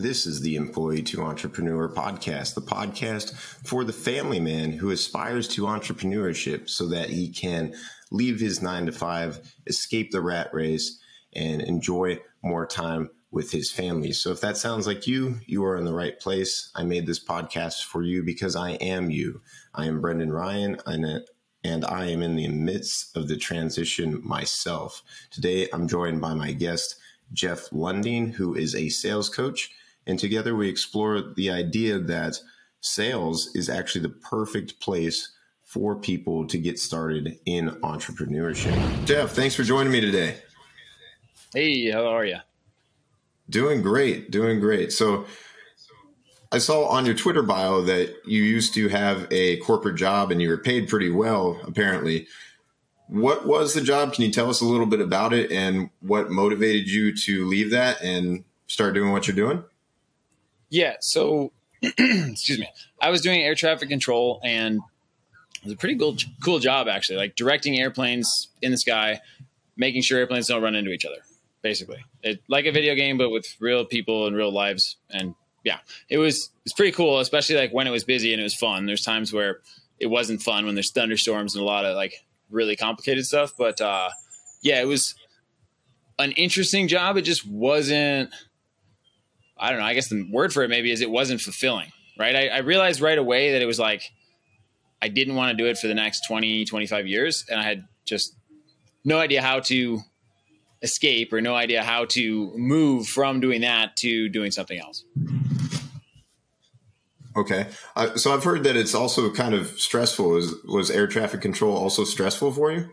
This is the Employee to Entrepreneur podcast, the podcast for the family man who aspires to entrepreneurship so that he can leave his nine to five, escape the rat race, and enjoy more time with his family. So if that sounds like you, you are in the right place. I made this podcast for you because I am you. I am Brendan Ryan, and I am in the midst of the transition myself. Today, I'm joined by my guest, Jeff Lundeen, who is a sales coach and together we explore the idea that sales is actually the perfect place for people to get started in entrepreneurship. Jeff, thanks for joining me today. Hey, how are you? Doing great, doing great. So, I saw on your Twitter bio that you used to have a corporate job and you were paid pretty well, apparently. What was the job? Can you tell us a little bit about it and what motivated you to leave that and start doing what you're doing? Yeah. So, excuse me. I was doing air traffic control, and it was a pretty cool, cool job actually. Like directing airplanes in the sky, making sure airplanes don't run into each other. Basically, it like a video game, but with real people and real lives. And yeah, it was it's pretty cool, especially like when it was busy and it was fun. There's times where it wasn't fun when there's thunderstorms and a lot of like really complicated stuff. But uh, yeah, it was an interesting job. It just wasn't I don't know. I guess the word for it maybe is it wasn't fulfilling, right? I, I realized right away that it was like I didn't want to do it for the next 20, 25 years. And I had just no idea how to escape or no idea how to move from doing that to doing something else. Okay. Uh, so I've heard that it's also kind of stressful. Was, was air traffic control also stressful for you?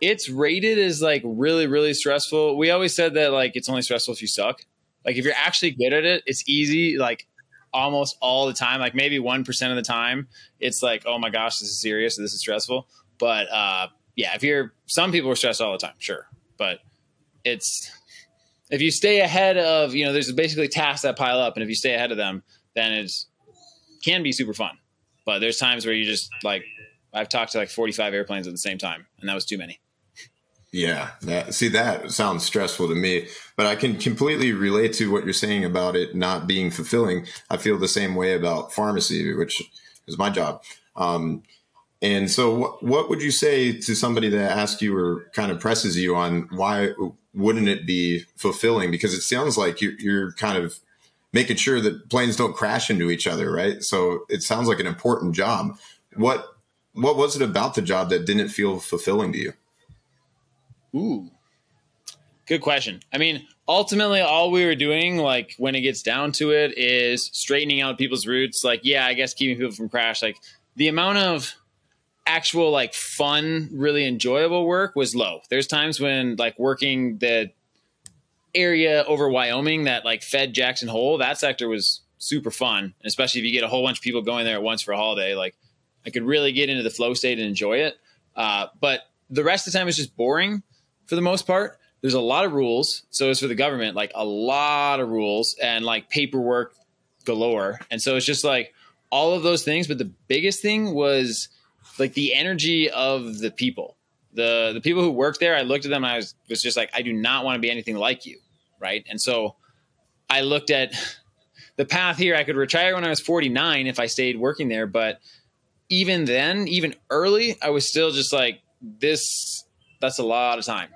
It's rated as like really, really stressful. We always said that like it's only stressful if you suck. Like if you're actually good at it, it's easy. Like almost all the time, like maybe one percent of the time, it's like, oh my gosh, this is serious. This is stressful. But uh, yeah, if you're some people are stressed all the time, sure, but it's if you stay ahead of you know, there's basically tasks that pile up, and if you stay ahead of them, then it's can be super fun. But there's times where you just like I've talked to like 45 airplanes at the same time, and that was too many. Yeah, that, see that sounds stressful to me, but I can completely relate to what you're saying about it not being fulfilling. I feel the same way about pharmacy, which is my job. Um, and so, what, what would you say to somebody that asks you or kind of presses you on why wouldn't it be fulfilling? Because it sounds like you're, you're kind of making sure that planes don't crash into each other, right? So it sounds like an important job. What what was it about the job that didn't feel fulfilling to you? Ooh, good question. I mean, ultimately, all we were doing, like when it gets down to it, is straightening out people's routes. Like, yeah, I guess keeping people from crash. Like the amount of actual like fun, really enjoyable work was low. There's times when like working the area over Wyoming that like fed Jackson Hole, that sector was super fun, especially if you get a whole bunch of people going there at once for a holiday. Like, I could really get into the flow state and enjoy it. Uh, but the rest of the time is just boring for the most part. There's a lot of rules. So it's for the government, like a lot of rules and like paperwork galore. And so it's just like all of those things. But the biggest thing was like the energy of the people. The the people who worked there, I looked at them and I was, was just like, I do not want to be anything like you. Right. And so I looked at the path here. I could retire when I was 49 if I stayed working there. But even then, even early, I was still just like, this, that's a lot of time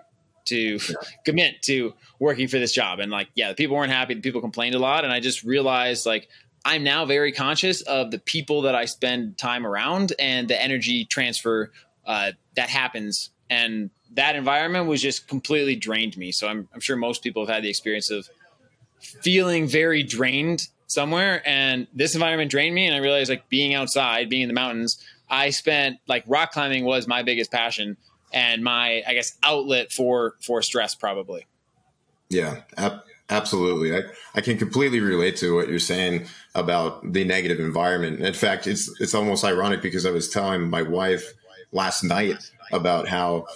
to commit to working for this job. And like, yeah, the people weren't happy. The people complained a lot. And I just realized like, I'm now very conscious of the people that I spend time around and the energy transfer uh, that happens. And that environment was just completely drained me. So I'm, I'm sure most people have had the experience of feeling very drained somewhere. And this environment drained me. And I realized like being outside, being in the mountains, I spent like rock climbing was my biggest passion and my I guess outlet for for stress probably. Yeah, ab- absolutely. I, I can completely relate to what you're saying about the negative environment. In fact, it's it's almost ironic because I was telling my wife last night about how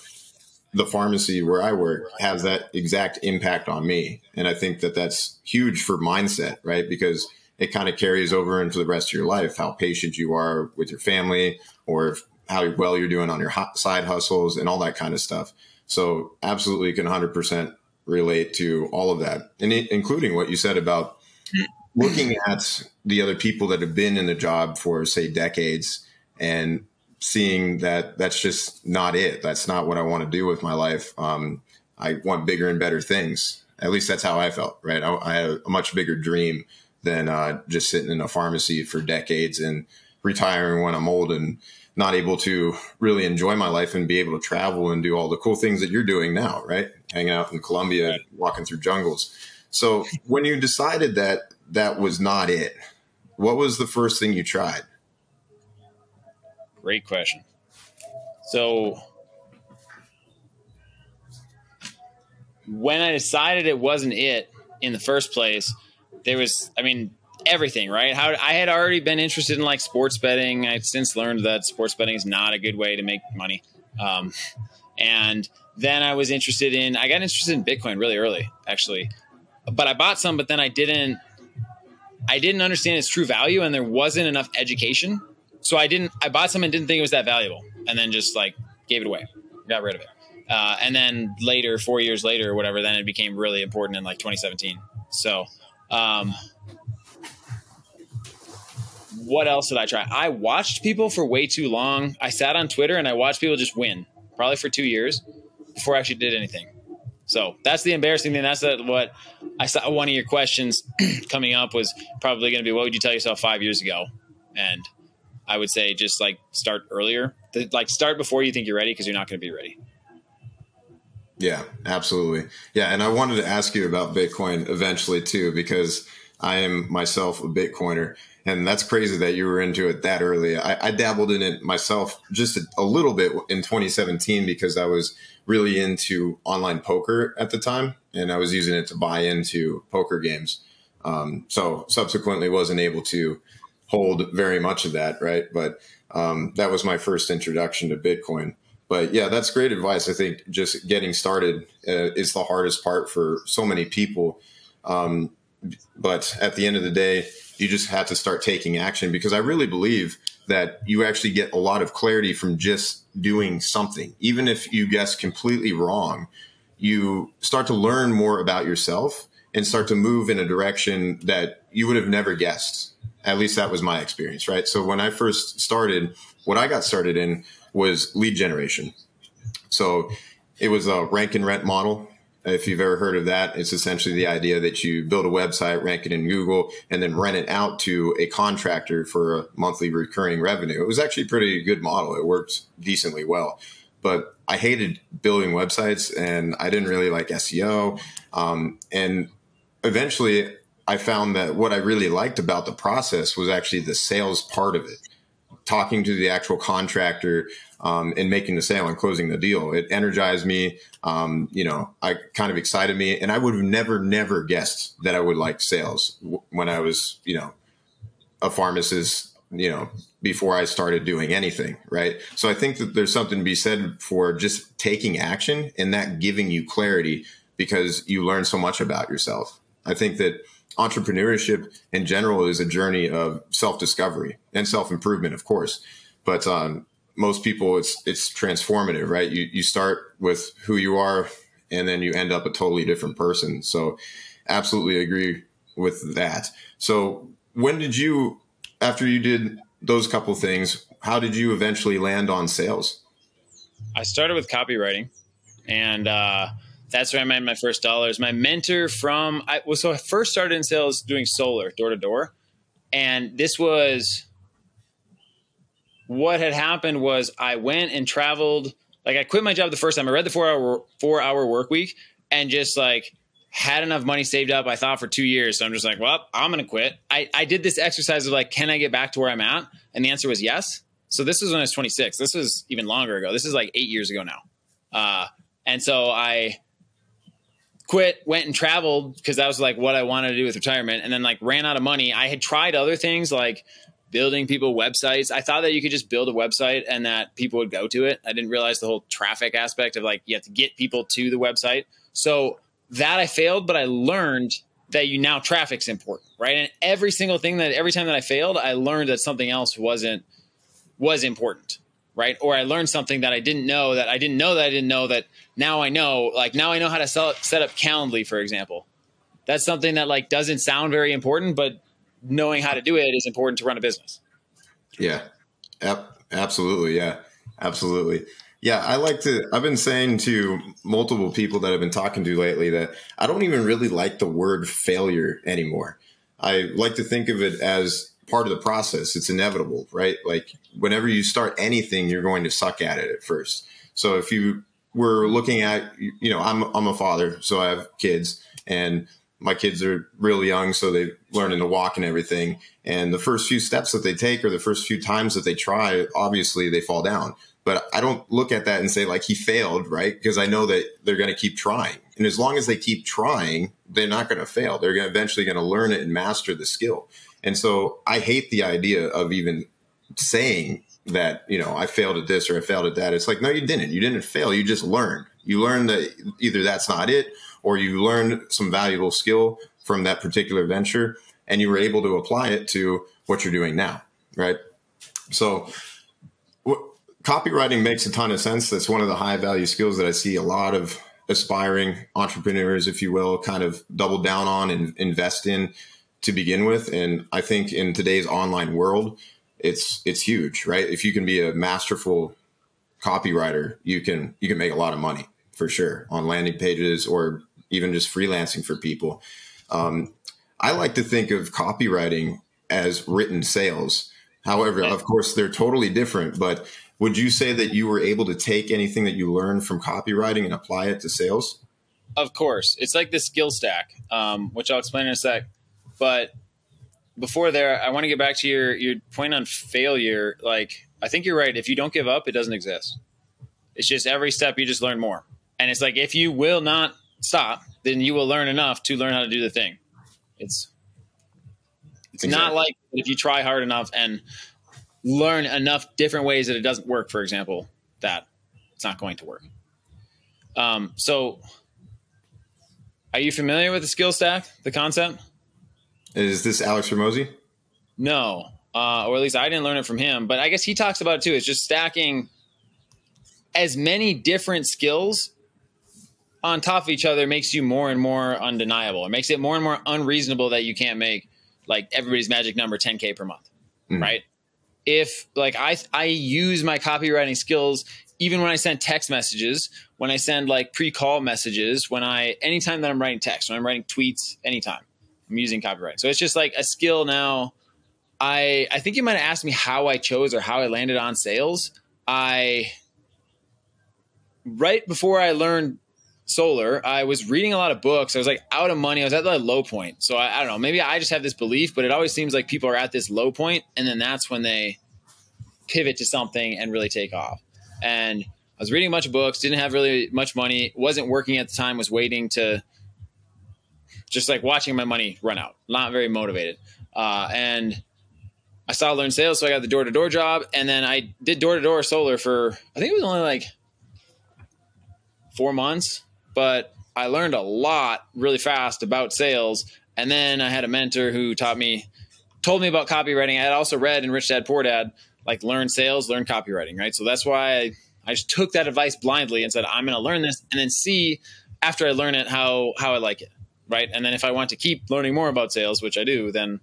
the pharmacy where I work has that exact impact on me. And I think that that's huge for mindset, right? Because it kind of carries over into the rest of your life, how patient you are with your family, or how well you're doing on your side hustles and all that kind of stuff. So absolutely can 100% relate to all of that, and it, including what you said about looking at the other people that have been in the job for say decades and seeing that that's just not it. That's not what I want to do with my life. Um, I want bigger and better things. At least that's how I felt, right? I, I had a much bigger dream than uh, just sitting in a pharmacy for decades and retiring when I'm old and not able to really enjoy my life and be able to travel and do all the cool things that you're doing now, right? Hanging out in Colombia, right. walking through jungles. So when you decided that that was not it, what was the first thing you tried? Great question. So when I decided it wasn't it in the first place, there was, I mean, everything, right? How I had already been interested in like sports betting. I've since learned that sports betting is not a good way to make money. Um, and then I was interested in, I got interested in Bitcoin really early, actually. But I bought some, but then I didn't, I didn't understand its true value, and there wasn't enough education. So I didn't, I bought some and didn't think it was that valuable, and then just like gave it away, got rid of it. Uh, and then later, four years later, or whatever, then it became really important in like 2017. So, um, what else did I try? I watched people for way too long. I sat on Twitter and I watched people just win, probably for two years before I actually did anything. So that's the embarrassing thing. That's what I saw. One of your questions coming up was probably going to be, "What would you tell yourself five years ago?" And I would say just like start earlier, like start before you think you're ready because you're not going to be ready. Yeah, absolutely. Yeah, and I wanted to ask you about Bitcoin eventually too because I am myself a Bitcoiner and that's crazy that you were into it that early. I, I dabbled in it myself just a, a, little bit in 2017 because I was really into online poker at the time, and I was using it to buy into poker games. Um, so subsequently, wasn't able to hold very much of that, right? But um, that was my first introduction to Bitcoin. But yeah, that's great advice. I think just getting started uh, is the hardest part for so many people. Um, but at the end of the day, you just have to start taking action because I really believe that you actually get a lot of clarity from just doing something. Even if you guess completely wrong, you start to learn more about yourself and start to move in a direction that you would have never guessed. At least that was my experience, right? So when I first started, what I got started in was lead generation. So it was a rank and rent model if you've ever heard of that, it's essentially the idea that you build a website, rank it in Google, and then rent it out to a contractor for a monthly recurring revenue. It was actually a pretty good model. It worked decently well. But I hated building websites and I didn't really like SEO. Um, and eventually I found that what I really liked about the process was actually the sales part of it. Talking to the actual contractor, um, and making the sale and closing the deal. It energized me. Um, you know, I kind of excited me, and I would have never, never guessed that I would like sales when I was, you know, a pharmacist. You know, before I started doing anything, right? So I think that there's something to be said for just taking action and that giving you clarity because you learn so much about yourself. I think that entrepreneurship in general is a journey of self discovery and self improvement, of course. But um, most people it's it's transformative right? You you start with who you are and then you end up a totally different person. So absolutely agree with that. So when did you after you did those couple things how did you eventually land on sales? I started with copywriting and uh, that's where i made my first dollars. My mentor from i was so i first started in sales doing solar door to door. And this was what had happened was I went and traveled. Like I quit my job the first time. I read the four hour four hour work week and just like had enough money saved up. I thought for two years. So I'm just like, well, I'm gonna quit. I, I did this exercise of like, can I get back to where I'm at? And the answer was yes. So this was when I was 26. This was even longer ago. This is like eight years ago now. Uh, and so I quit, went and traveled because that was like what I wanted to do with retirement, and then like ran out of money. I had tried other things like building people websites. I thought that you could just build a website and that people would go to it. I didn't realize the whole traffic aspect of like you have to get people to the website. So that I failed, but I learned that you now traffic's important, right? And every single thing that every time that I failed, I learned that something else wasn't was important, right? Or I learned something that I didn't know that I didn't know that I didn't know that now I know. Like now I know how to sell, set up Calendly, for example that's something that like doesn't sound very important, but knowing how to do it is important to run a business. Yeah. Yep. Absolutely. Yeah. Absolutely. Yeah, I like to. I've been saying to multiple people that I've been talking to lately that I don't even really like the word failure anymore. I like to think of it as part of the process. It's inevitable, right? Like whenever you start anything, you're going to suck at it at first. So if you were looking at, you know, I'm I'm a father, so I have kids, and my kids are really young, so they're learning to walk and everything. And the first few steps that they take, or the first few times that they try, obviously they fall down but I don't look at that and say like he failed, right? Because I know that they're going to keep trying. And as long as they keep trying, they're not going to fail. They're gonna, eventually going to learn it and master the skill. And so I hate the idea of even saying that, you know, I failed at this or I failed at that. It's like, no, you didn't. You didn't fail. You just learned. You learned that either that's not it or you learned some valuable skill from that particular venture and you were able to apply it to what you're doing now. Right. So copywriting makes a ton of sense. That's one of the high value skills that I see a lot of aspiring entrepreneurs, if you will, kind of double down on and invest in to begin with. And I think in today's online world, it's it's huge, right? If you can be a masterful copywriter, you can you can make a lot of money for sure on landing pages or even just freelancing for people. Um, I like to think of copywriting as written sales. However, of course, they're totally different, but would you say that you were able to take anything that you learned from copywriting and apply it to sales? Of course. It's like the skill stack, um, which I'll explain in a sec. But before there, I want to get back to your, your point on failure. Like, I think you're right. If you don't give up, it doesn't exist. It's just every step you just learn more. And it's like if you will not stop, then you will learn enough to learn how to do the thing. It's it's exactly. not like if you try hard enough and learn enough different ways that it doesn't work, for example, that it's not going to work. Um, so, are you familiar with the skill stack, the concept? Is this Alex Hormozi? No, uh, or at least I didn't learn it from him. But I guess he talks about it too. It's just stacking as many different skills on top of each other makes you more and more undeniable. It makes it more and more unreasonable that you can't make like everybody's magic number 10k per month, mm. right? if like I I use my copywriting skills even when I send text messages, when I send like pre-call messages, when I anytime that I'm writing text, when I'm writing tweets, anytime I'm using copywriting. So it's just like a skill now. I I think you might have asked me how I chose or how I landed on sales. I right before I learned solar, I was reading a lot of books. I was like out of money. I was at the low point. So I, I, don't know. Maybe I just have this belief, but it always seems like people are at this low point, and then that's when they pivot to something and really take off. And I was reading a bunch of books, didn't have really much money, wasn't working at the time, was waiting to just like watching my money run out, not very motivated. Uh, and I saw learn sales, so I got the door to door job, and then I did door to door solar for I think it was only like four months, but I learned a lot really fast about sales. And then I had a mentor who taught me, told me about copywriting. I had also read in Rich Dad Poor Dad, like learn sales, learn copywriting, right? So that's why I, I just took that advice blindly and said, I'm going to learn this and then see after I learn it how, how I like it, right? And then if I want to keep learning more about sales, which I do, then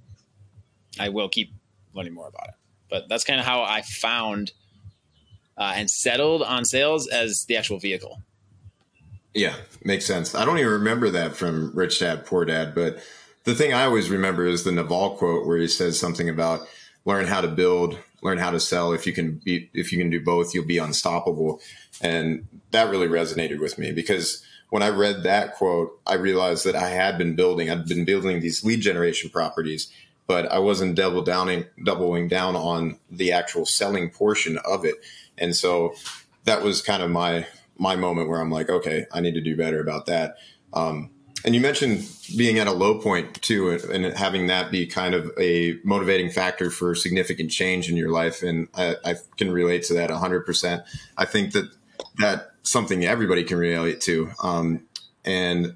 I will keep learning more about it. But that's kind of how I found uh, and settled on sales as the actual vehicle. Yeah, makes sense. I don't even remember that from Rich Dad Poor Dad, but the thing I always remember is the Naval quote where he says something about learn how to build, learn how to sell. If you can be, if you can do both, you'll be unstoppable. And that really resonated with me because when I read that quote, I realized that I had been building, I'd been building these lead generation properties, but I wasn't double downing, doubling down on the actual selling portion of it. And so that was kind of my my moment where I'm like, okay, I need to do better about that. Um, and you mentioned being at a low point too, and having that be kind of a motivating factor for significant change in your life. And I, I can relate to that 100%. I think that that's something everybody can relate to. Um, and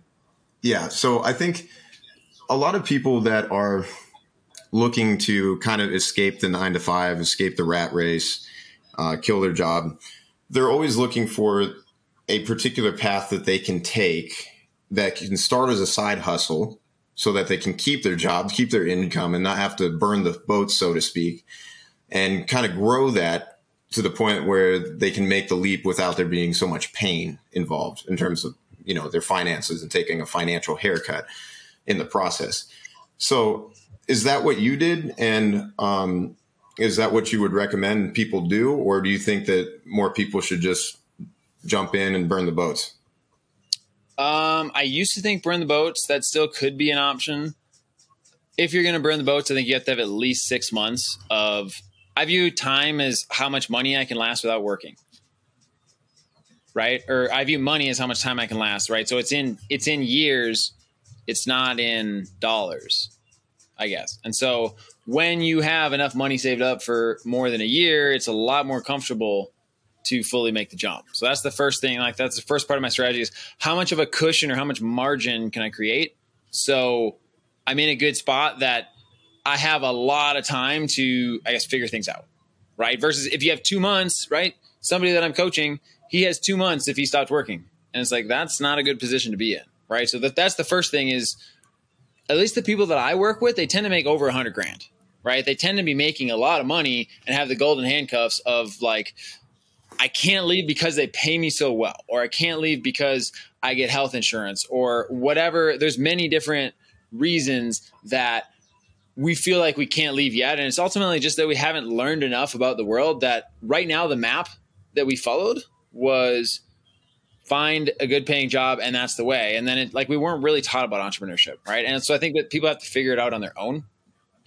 yeah, so I think a lot of people that are looking to kind of escape the nine to five, escape the rat race, uh, kill their job, they're always looking for a particular path that they can take that can start as a side hustle so that they can keep their job, keep their income, and not have to burn the boat, so to speak, and kind of grow that to the point where they can make the leap without there being so much pain involved in terms of you know their finances and taking a financial haircut in the process. So, is that what you did? And um, is that what you would recommend people do, or do you think that more people should just jump in and burn the boats? Um, I used to think burn the boats. That still could be an option. If you're going to burn the boats, I think you have to have at least six months of. I view time as how much money I can last without working, right? Or I view money as how much time I can last, right? So it's in it's in years, it's not in dollars, I guess. And so when you have enough money saved up for more than a year, it's a lot more comfortable to fully make the jump. So that's the first thing. Like that's the first part of my strategy is how much of a cushion or how much margin can I create? So I'm in a good spot that I have a lot of time to, I guess, figure things out. Right. Versus if you have two months, right? Somebody that I'm coaching, he has two months if he stopped working. And it's like, that's not a good position to be in. Right. So that, that's the first thing is at least the people that I work with, they tend to make over a hundred grand. Right. They tend to be making a lot of money and have the golden handcuffs of like, I can't leave because they pay me so well, or I can't leave because I get health insurance, or whatever. There's many different reasons that we feel like we can't leave yet. And it's ultimately just that we haven't learned enough about the world that right now the map that we followed was find a good paying job and that's the way. And then it like we weren't really taught about entrepreneurship, right? And so I think that people have to figure it out on their own.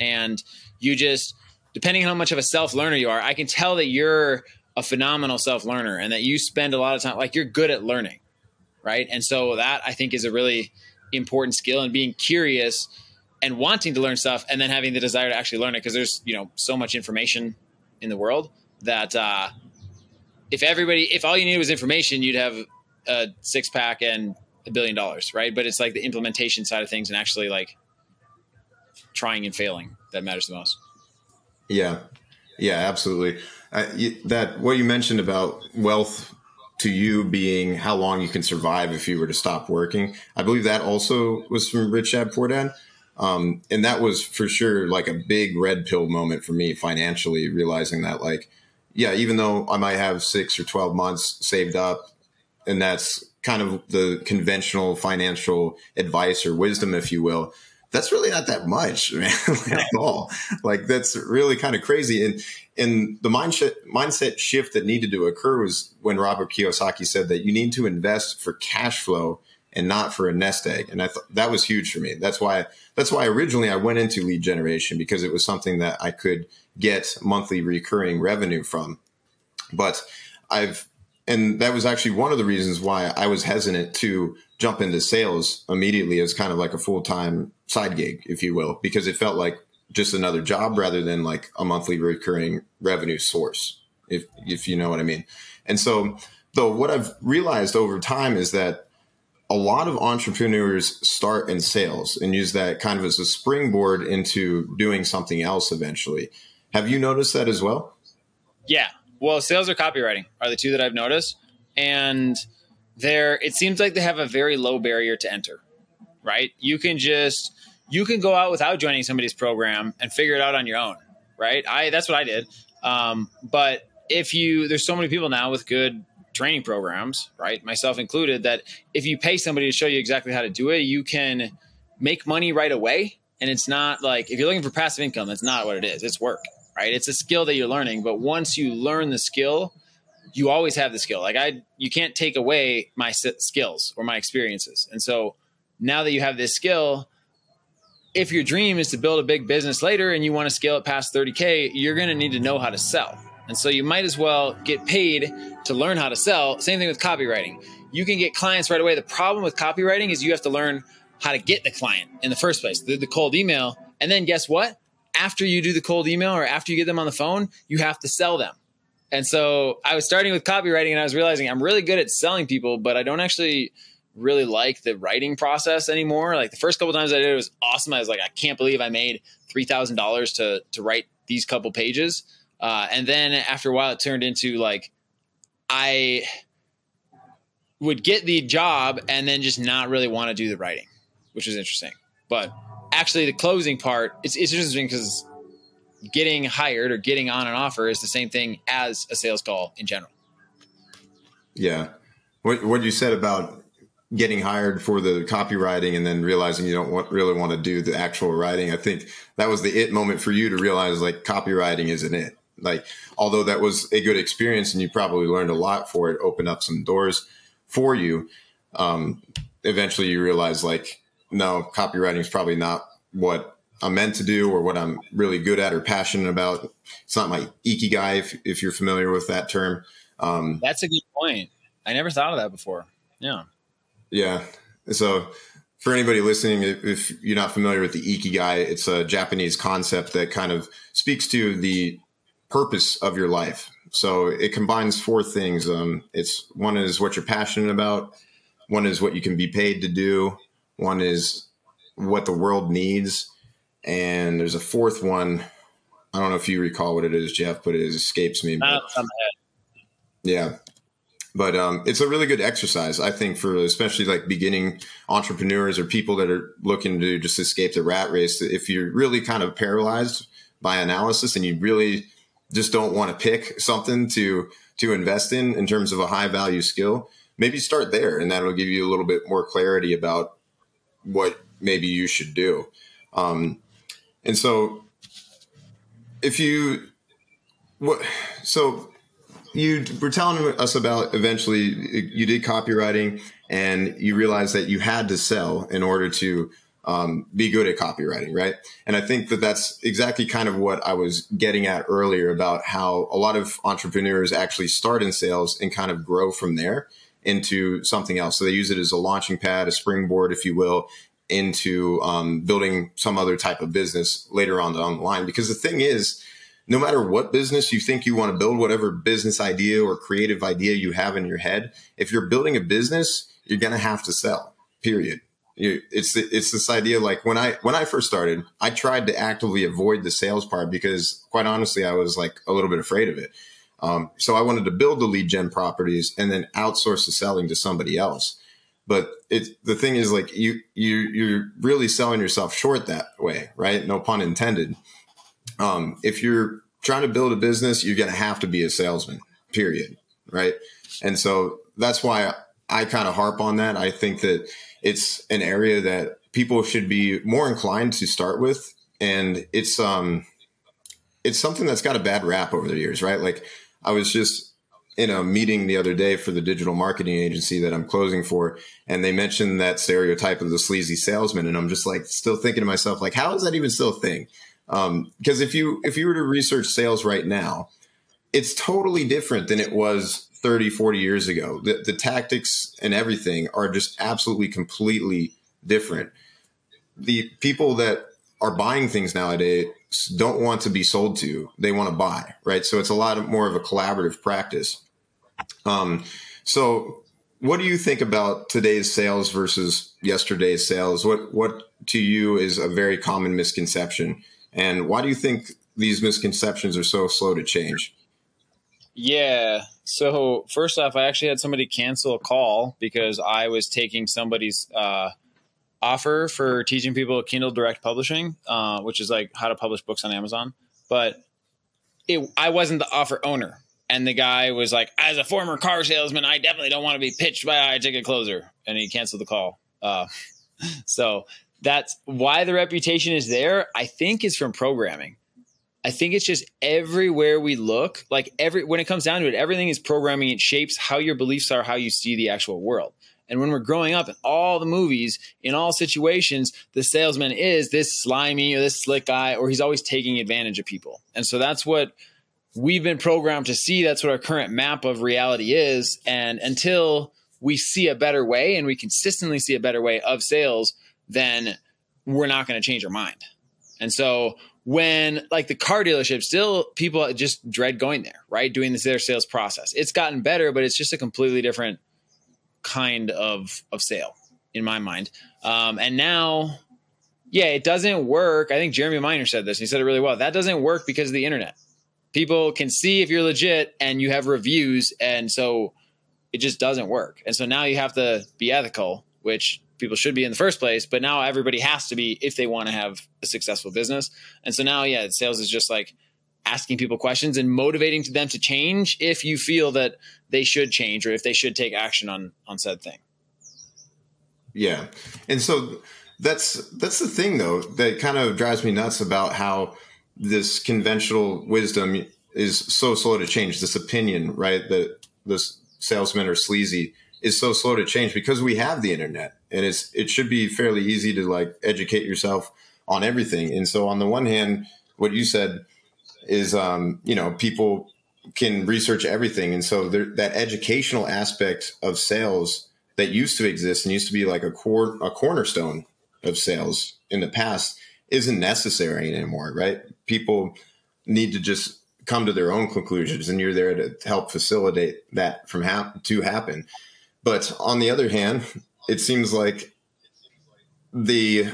And you just depending on how much of a self learner you are, I can tell that you're a phenomenal self learner and that you spend a lot of time like you're good at learning right? And so that i think is a really important skill and being curious and wanting to learn stuff and then having the desire to actually learn it because there's you know so much information in the world that uh, if everybody if all you needed was information you'd have a six pack and a billion dollars right? But it's like the implementation side of things and actually like trying and failing that matters the most. Yeah. Yeah absolutely that what you mentioned about wealth to you being how long you can survive if you were to stop working. I believe that also was from Rich Dad Poor Dad. Um, and that was for sure like a big red pill moment for me financially, realizing that like, yeah, even though I might have six or 12 months saved up, and that's kind of the conventional financial advice or wisdom, if you will, that's really not that much, man, at all. Like that's really kind of crazy. And and the mindset mindset shift that needed to occur was when Robert Kiyosaki said that you need to invest for cash flow and not for a nest egg. And I thought that was huge for me. That's why that's why originally I went into lead generation because it was something that I could get monthly recurring revenue from. But I've and that was actually one of the reasons why I was hesitant to jump into sales immediately as kind of like a full time side gig, if you will, because it felt like just another job rather than like a monthly recurring revenue source, if if you know what I mean. And so, though, what I've realized over time is that a lot of entrepreneurs start in sales and use that kind of as a springboard into doing something else eventually. Have you noticed that as well? Yeah. Well, sales or copywriting are the two that I've noticed. And there it seems like they have a very low barrier to enter right? You can just you can go out without joining somebody's program and figure it out on your own right? I that's what i did. Um, but if you there's so many people now with good training programs right? Myself included that if you pay somebody to show you exactly how to do it you can make money right away and it's not like if you're looking for passive income that's not what it is. It's work right it's a skill that you're learning but once you learn the skill you always have the skill. Like I, you can't take away my skills or my experiences. And so now that you have this skill, if your dream is to build a big business later and you want to scale it past 30K, you're going to need to know how to sell. And so you might as well get paid to learn how to sell. Same thing with copywriting. You can get clients right away. The problem with copywriting is you have to learn how to get the client in the first place, the, the cold email. And then guess what? After you do the cold email or after you get them on the phone, you have to sell them. And so I was starting with copywriting and I was realizing I'm really good at selling people, but I don't actually really like the writing process anymore. Like the first couple times I did it was awesome. I was like, I can't believe I made three thousand dollars to to write these couple pages. Uh, and then after a while, it turned into like I would get the job and then just not really want to do the writing, which was interesting. But actually, the closing part, it's, it's interesting because getting hired or getting on an offer is the same thing as a sales call in general. Yeah. What, what you said about getting hired for the copywriting and then realizing you don't want, really want to do the actual writing, I think that was the it moment for you to realize like copywriting isn't it. Like, although that was a good experience and you probably learned a lot for it, opened up some doors for you. Um, eventually you realize like, no, copywriting is probably not what I'm meant to do or what I'm really good at or passionate about. It's not my ikigai, if, if you're familiar with that term. Um, That's a good point. I never thought of that before. Yeah. Yeah. So for anybody listening, if you're not familiar with the ikigai, it's a Japanese concept that kind of speaks to the purpose of your life. So it combines four things. Um, it's one is what you're passionate about. One is what you can be paid to do. One is what the world needs. And there's a fourth one. I don't know if you recall what it is, Jeff, but it escapes me. But, yeah. But um, it's a really good exercise, I think, for especially like beginning entrepreneurs or people that are looking to just escape the rat race. If you're really kind of paralyzed by analysis and you really just don't want to pick something to to invest in in terms of a high value skill, maybe start there, and that'll give you a little bit more clarity about what maybe you should do. Um, and so, if you what so you were telling us about eventually you did copywriting and you realized that you had to sell in order to um, be good at copywriting, right? And I think that that's exactly kind of what I was getting at earlier about how a lot of entrepreneurs actually start in sales and kind of grow from there into something else. So they use it as a launching pad, a springboard, if you will, into um, building some other type of business later on down the line. Because the thing is, no matter what business you think you want to build, whatever business idea or creative idea you have in your head, if you're building a business, you're going to have to sell. Period it's it's this idea like when I when I first started, I tried to actively avoid the sales part because quite honestly, I was like a little bit afraid of it. Um, so I wanted to build the lead gen properties and then outsource the selling to somebody else. But it the thing is like you you you're really selling yourself short that way, right? No pun intended. Um, if you're trying to build a business, you're going to have to be a salesman. Period. Right. And so that's why I kind of harp on that. I think that it's an area that people should be more inclined to start with, and it's um, it's something that's got a bad rap over the years, right? Like I was just in a meeting the other day for the digital marketing agency that I'm closing for, and they mentioned that stereotype of the sleazy salesman, and I'm just like still thinking to myself, like, how is that even still a thing? Um, because if you if you were to research sales right now, it's totally different than it was 30, 40 years ago. The, the tactics and everything are just absolutely completely different. The people that are buying things nowadays don't want to be sold to, they want to buy, right? So it's a lot more of a collaborative practice. Um, so what do you think about today's sales versus yesterday's sales? What what to you is a very common misconception, and why do you think these misconceptions are so slow to change? Yeah. So first off, I actually had somebody cancel a call because I was taking somebody's uh, offer for teaching people Kindle Direct Publishing, uh, which is like how to publish books on Amazon. But it, I wasn't the offer owner, and the guy was like, "As a former car salesman, I definitely don't want to be pitched by a ticket closer," and he canceled the call. Uh, so that's why the reputation is there. I think is from programming I think it's just everywhere we look, like every when it comes down to it, everything is programming. It shapes how your beliefs are, how you see the actual world. And when we're growing up in all the movies, in all situations, the salesman is this slimy or this slick guy, or he's always taking advantage of people. And so that's what we've been programmed to see. That's what our current map of reality is. And until we see a better way and we consistently see a better way of sales, then we're not going to change our mind. And so when like the car dealership still people just dread going there right doing this their sales process it's gotten better but it's just a completely different kind of of sale in my mind um, and now yeah it doesn't work i think jeremy miner said this And he said it really well that doesn't work because of the internet people can see if you're legit and you have reviews and so it just doesn't work and so now you have to be ethical which people should be in the first place. But now everybody has to be if they want to have a successful business. And so now, yeah, sales is just like asking people questions and motivating to them to change if you feel that they should change or if they should take action on on said thing. Yeah. And so that's that's the thing though that kind of drives me nuts about how this conventional wisdom is so slow to change this opinion, right? That this salesmen are sleazy is so slow to change because we have the internet and it's it should be fairly easy to like educate yourself on everything. And so on the one hand, what you said is um, you know, people can research everything. And so there, that educational aspect of sales that used to exist and used to be like a core a cornerstone of sales in the past isn't necessary anymore, right? People need to just come to their own conclusions and you're there to help facilitate that from hap- to happen but on the other hand, it seems like the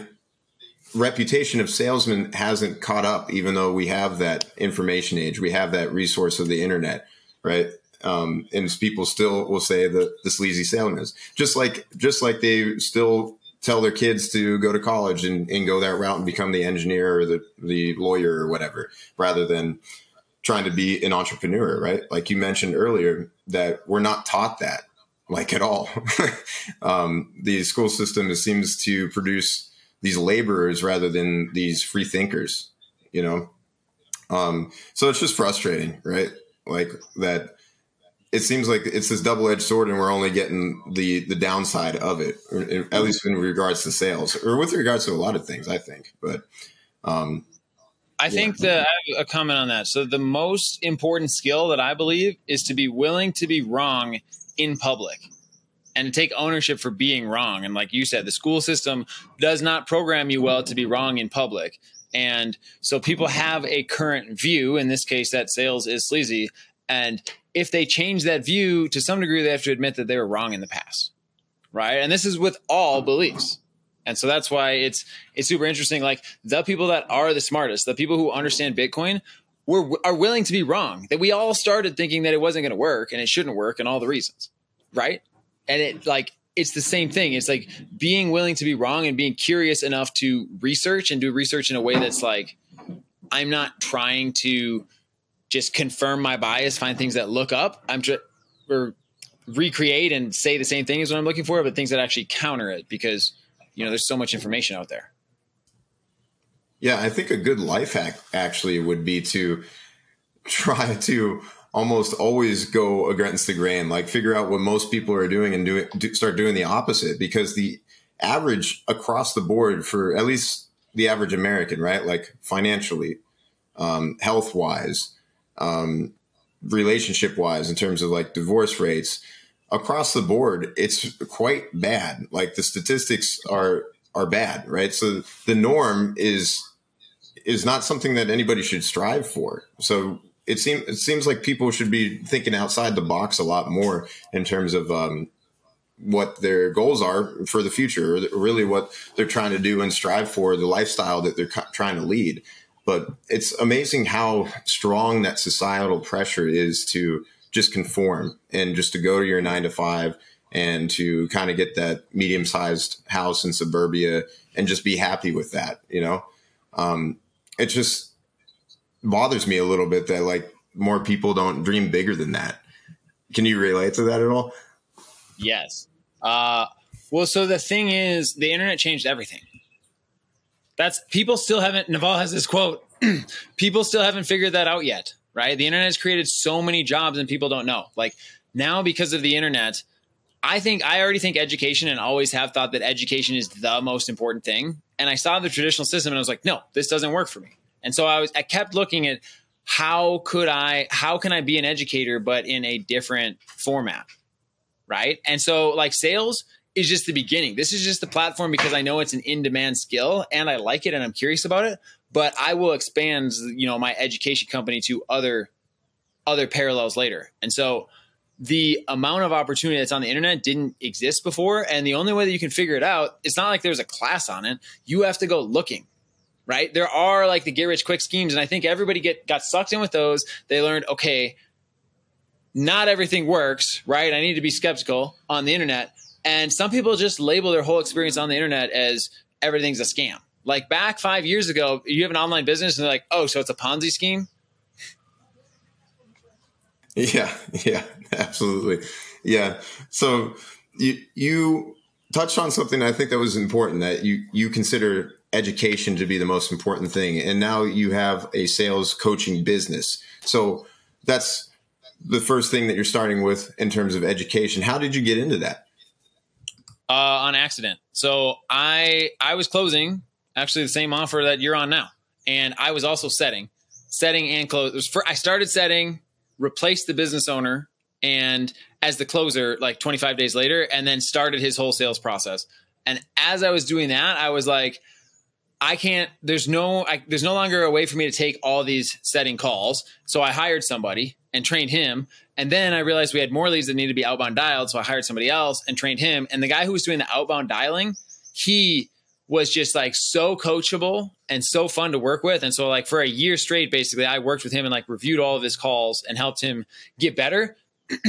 reputation of salesmen hasn't caught up, even though we have that information age, we have that resource of the internet, right? Um, and people still will say that the sleazy salesman is just like just like they still tell their kids to go to college and, and go that route and become the engineer or the, the lawyer or whatever, rather than trying to be an entrepreneur, right? Like you mentioned earlier, that we're not taught that like at all. um, the school system seems to produce these laborers rather than these free thinkers, you know? Um, so it's just frustrating, right? Like that it seems like it's this double-edged sword and we're only getting the the downside of it at least in regards to sales or with regards to a lot of things i think but um i yeah. think that i have a comment on that so the most important skill that i believe is to be willing to be wrong in public and take ownership for being wrong. And like you said, the school system does not program you well to be wrong in public. And so people have a current view, in this case, that sales is sleazy. And if they change that view to some degree, they have to admit that they were wrong in the past. Right. And this is with all beliefs. And so that's why it's it's super interesting. Like the people that are the smartest, the people who understand Bitcoin, were are willing to be wrong. That we all started thinking that it wasn't going to work and it shouldn't work, and all the reasons, right? And it like it's the same thing. It's like being willing to be wrong and being curious enough to research and do research in a way that's like I'm not trying to just confirm my bias, find things that look up. I'm just or recreate and say the same thing as what I'm looking for, but things that actually counter it because you know there's so much information out there. Yeah, I think a good life hack actually would be to try to almost always go against the grain, like figure out what most people are doing and do it, do, start doing the opposite because the average across the board for at least the average American, right? Like financially, um, health wise, um, relationship wise, in terms of like divorce rates across the board, it's quite bad. Like the statistics are, are bad, right? So the norm is is not something that anybody should strive for. So it seems it seems like people should be thinking outside the box a lot more in terms of um, what their goals are for the future, or really what they're trying to do and strive for, the lifestyle that they're trying to lead. But it's amazing how strong that societal pressure is to just conform and just to go to your nine to five and to kind of get that medium sized house in suburbia and just be happy with that, you know? Um, it just bothers me a little bit that like more people don't dream bigger than that. Can you relate to that at all? Yes. Uh, well, so the thing is, the internet changed everything. That's people still haven't. Naval has this quote. people still haven't figured that out yet, right? The internet has created so many jobs, and people don't know. Like now, because of the internet, I think I already think education, and always have thought that education is the most important thing. And I saw the traditional system, and I was like, no, this doesn't work for me. And so I was I kept looking at how could I how can I be an educator but in a different format? Right? And so like sales is just the beginning. This is just the platform because I know it's an in-demand skill and I like it and I'm curious about it, but I will expand, you know, my education company to other other parallels later. And so the amount of opportunity that's on the internet didn't exist before and the only way that you can figure it out it's not like there's a class on it you have to go looking right? There are like the get rich quick schemes, and I think everybody get got sucked in with those. They learned, okay, not everything works, right? I need to be skeptical on the internet, And some people just label their whole experience on the internet as everything's a scam. Like back five years ago, you have an online business and they're like, oh, so it's a Ponzi scheme? Yeah, yeah, absolutely. Yeah. So you you touched on something I think that was important that you you consider education to be the most important thing. And now you have a sales coaching business. So that's the first thing that you're starting with in terms of education. How did you get into that? Uh, on accident. So I I was closing actually the same offer that you're on now, and I was also setting, setting and close. For, I started setting, replaced the business owner, and as the closer like 25 days later, and then started his whole sales process. And as I was doing that, I was like, I can't. There's no. I, there's no longer a way for me to take all these setting calls. So I hired somebody and trained him. And then I realized we had more leads that needed to be outbound dialed. So I hired somebody else and trained him. And the guy who was doing the outbound dialing, he was just like so coachable and so fun to work with. And so like for a year straight, basically, I worked with him and like reviewed all of his calls and helped him get better.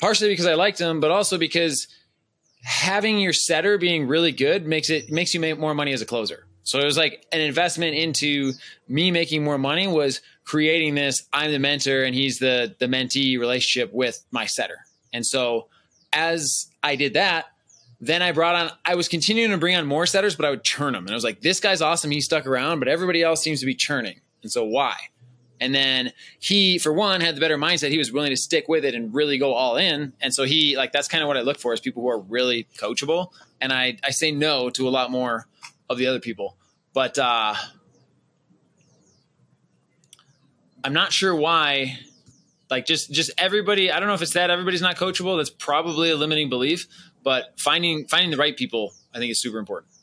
Partially because I liked him, but also because having your setter being really good makes it makes you make more money as a closer. So it was like an investment into me making more money was creating this I'm the mentor and he's the the mentee relationship with my setter. And so as I did that, then I brought on I was continuing to bring on more setters, but I would churn them. And I was like, this guy's awesome, he stuck around, but everybody else seems to be churning. And so why? And then he, for one, had the better mindset. He was willing to stick with it and really go all in. And so he, like, that's kind of what I look for is people who are really coachable. And I, I say no to a lot more of the other people. But uh, I'm not sure why. Like, just just everybody. I don't know if it's that everybody's not coachable. That's probably a limiting belief. But finding finding the right people, I think, is super important.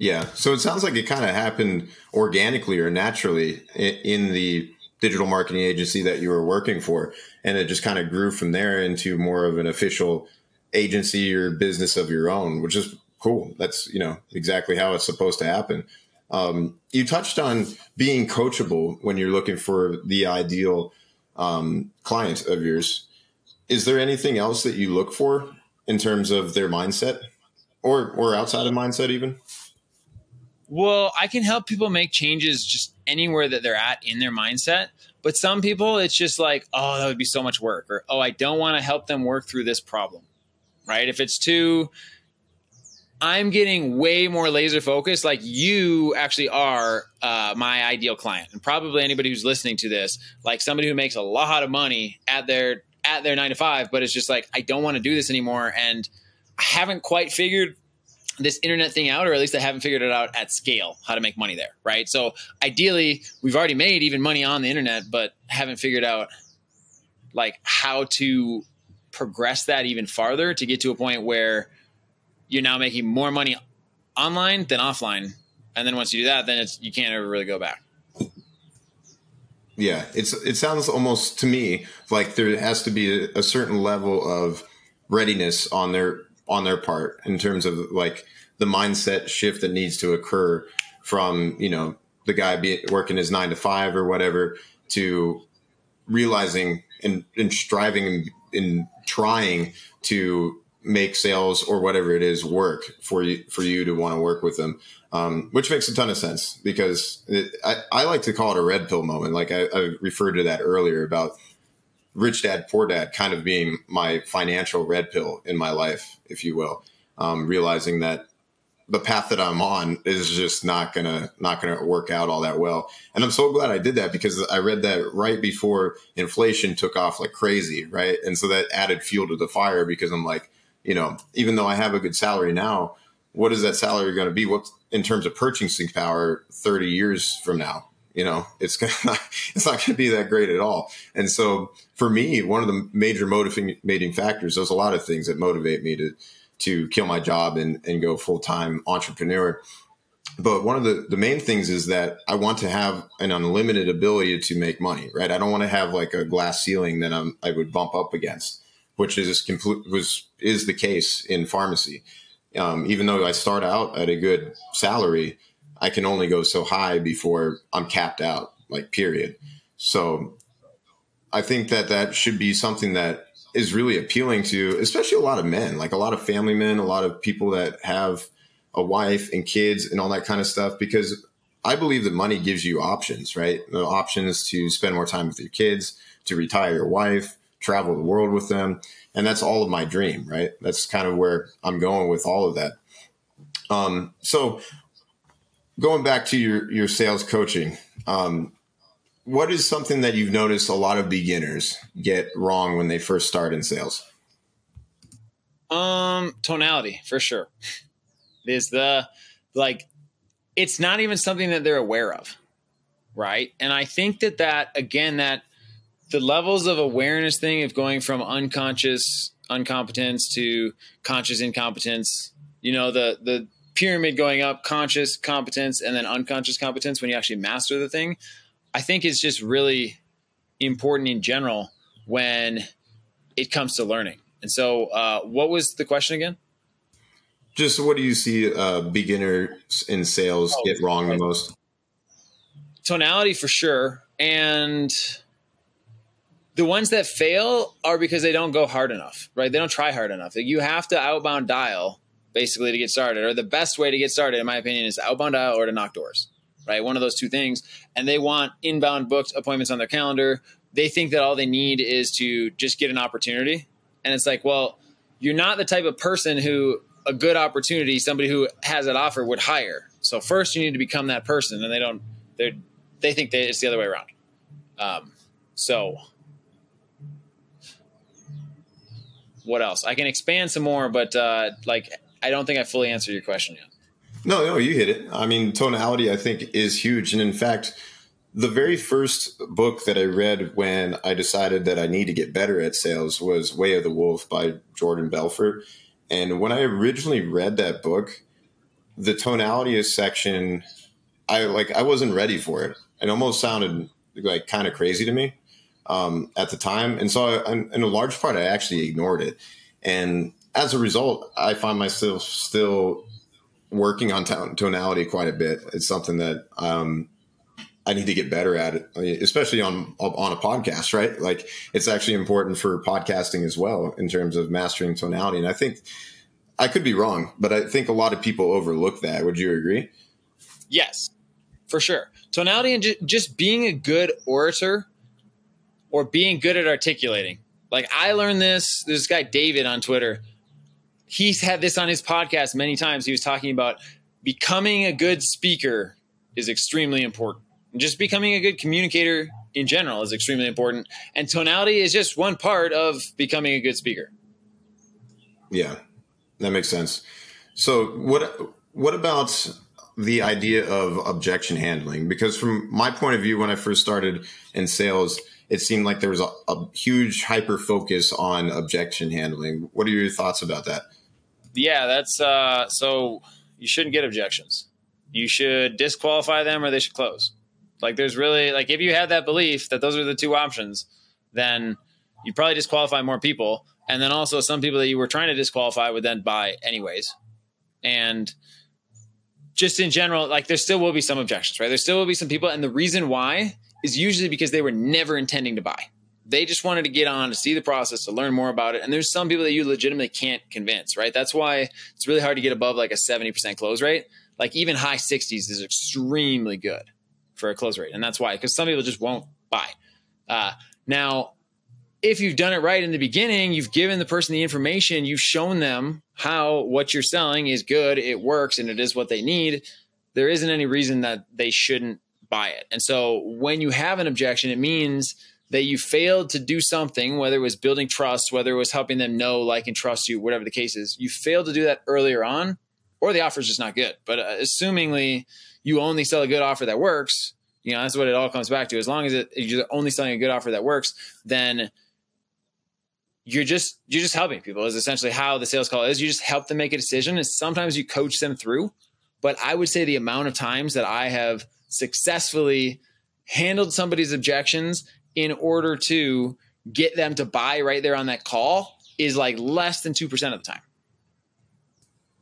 Yeah. So it sounds like it kind of happened organically or naturally in the digital marketing agency that you were working for. And it just kind of grew from there into more of an official agency or business of your own, which is cool. That's, you know, exactly how it's supposed to happen. Um, you touched on being coachable when you're looking for the ideal um, client of yours. Is there anything else that you look for in terms of their mindset or, or outside of mindset even? Well, I can help people make changes just anywhere that they're at in their mindset. But some people, it's just like, oh, that would be so much work, or oh, I don't want to help them work through this problem, right? If it's too, I'm getting way more laser focused. Like you actually are uh, my ideal client, and probably anybody who's listening to this, like somebody who makes a lot of money at their at their nine to five, but it's just like I don't want to do this anymore, and I haven't quite figured this internet thing out, or at least I haven't figured it out at scale how to make money there, right? So ideally, we've already made even money on the internet, but haven't figured out like how to progress that even farther to get to a point where you're now making more money online than offline. And then once you do that, then it's you can't ever really go back. Yeah, it's it sounds almost to me like there has to be a, a certain level of readiness on their on their part in terms of like the mindset shift that needs to occur from you know the guy be, working his nine to five or whatever to realizing and, and striving and, and trying to make sales or whatever it is work for you for you to want to work with them um, which makes a ton of sense because it, I, I like to call it a red pill moment. Like I, I referred to that earlier about rich dad poor dad kind of being my financial red pill in my life if you will um, realizing that the path that I'm on is just not gonna not gonna work out all that well. And I'm so glad I did that because I read that right before inflation took off like crazy, right? And so that added fuel to the fire because I'm like, you know, even though I have a good salary now, what is that salary going to be? What in terms of purchasing power 30 years from now? You know, it's gonna it's not going to be that great at all. And so for me, one of the major motivating factors, there's a lot of things that motivate me to to kill my job and, and go full time entrepreneur. But one of the, the main things is that I want to have an unlimited ability to make money, right? I don't want to have like a glass ceiling that I'm, I would bump up against, which is complete was is the case in pharmacy. Um, even though I start out at a good salary, I can only go so high before I'm capped out, like period. So I think that that should be something that is really appealing to, especially a lot of men, like a lot of family men, a lot of people that have a wife and kids and all that kind of stuff, because I believe that money gives you options, right? The options to spend more time with your kids, to retire your wife, travel the world with them. And that's all of my dream, right? That's kind of where I'm going with all of that. Um, so going back to your, your sales coaching, um, what is something that you've noticed a lot of beginners get wrong when they first start in sales? Um, tonality for sure is the like it's not even something that they're aware of, right? And I think that that again that the levels of awareness thing of going from unconscious incompetence to conscious incompetence, you know, the the pyramid going up, conscious competence and then unconscious competence when you actually master the thing I think is just really important in general when it comes to learning. And so, uh, what was the question again? Just what do you see uh, beginners in sales oh, get wrong the most? Tonality for sure, and the ones that fail are because they don't go hard enough, right? They don't try hard enough. Like you have to outbound dial basically to get started, or the best way to get started, in my opinion, is outbound dial or to knock doors right? One of those two things. And they want inbound booked appointments on their calendar. They think that all they need is to just get an opportunity. And it's like, well, you're not the type of person who a good opportunity, somebody who has that offer would hire. So first you need to become that person. And they don't, they they think that it's the other way around. Um, so what else? I can expand some more, but uh, like I don't think I fully answered your question yet. No, no, you hit it. I mean, tonality, I think, is huge. And in fact, the very first book that I read when I decided that I need to get better at sales was Way of the Wolf by Jordan Belfort. And when I originally read that book, the tonality section, I like I wasn't ready for it. It almost sounded like kind of crazy to me um, at the time, and so I, in a large part, I actually ignored it. And as a result, I find myself still working on tonality quite a bit. It's something that um, I need to get better at especially on on a podcast, right? Like it's actually important for podcasting as well in terms of mastering tonality. And I think I could be wrong, but I think a lot of people overlook that. Would you agree? Yes, for sure. Tonality and just being a good orator or being good at articulating. Like I learned this. This guy David on Twitter he's had this on his podcast many times. He was talking about becoming a good speaker is extremely important. And Just becoming a good communicator in general is extremely important. And tonality is just one part of becoming a good speaker. Yeah, that makes sense. So what what about the idea of objection handling? Because from my point of view, when I first started in sales, it seemed like there was a, a huge hyper focus on objection handling. What are your thoughts about that? Yeah, that's uh, so you shouldn't get objections. You should disqualify them or they should close. Like there's really like if you had that belief that those are the two options, then you probably disqualify more people. And then also some people that you were trying to disqualify would then buy anyways. And just in general, like there still will be some objections, right? There still will be some people. And the reason why is usually because they were never intending to buy they just wanted to get on to see the process to learn more about it. And there's some people that you legitimately can't convince right? That's why it's really hard to get above like a 70% close rate. Like even high 60s is extremely good for a close rate and that's why because some people just won't buy. Uh, now if you've done it right in the beginning you've given the person the information you've shown them how what you're selling is good it works and it is what they need there isn't any reason that they shouldn't buy it. And so when you have an objection it means that you failed to do something, whether it was building trust, whether it was helping them know, like, and trust you, whatever the case is, you failed to do that earlier on, or the offer is just not good. But uh, assumingly you only sell a good offer that works, you know, that's what it all comes back to. As long as it, you're only selling a good offer that works, then you're just you're just helping people is essentially how the sales call is. You just help them make a decision, and sometimes you coach them through. But I would say the amount of times that I have successfully handled somebody's objections in order to get them to buy right there on that call is like less than 2% of the time.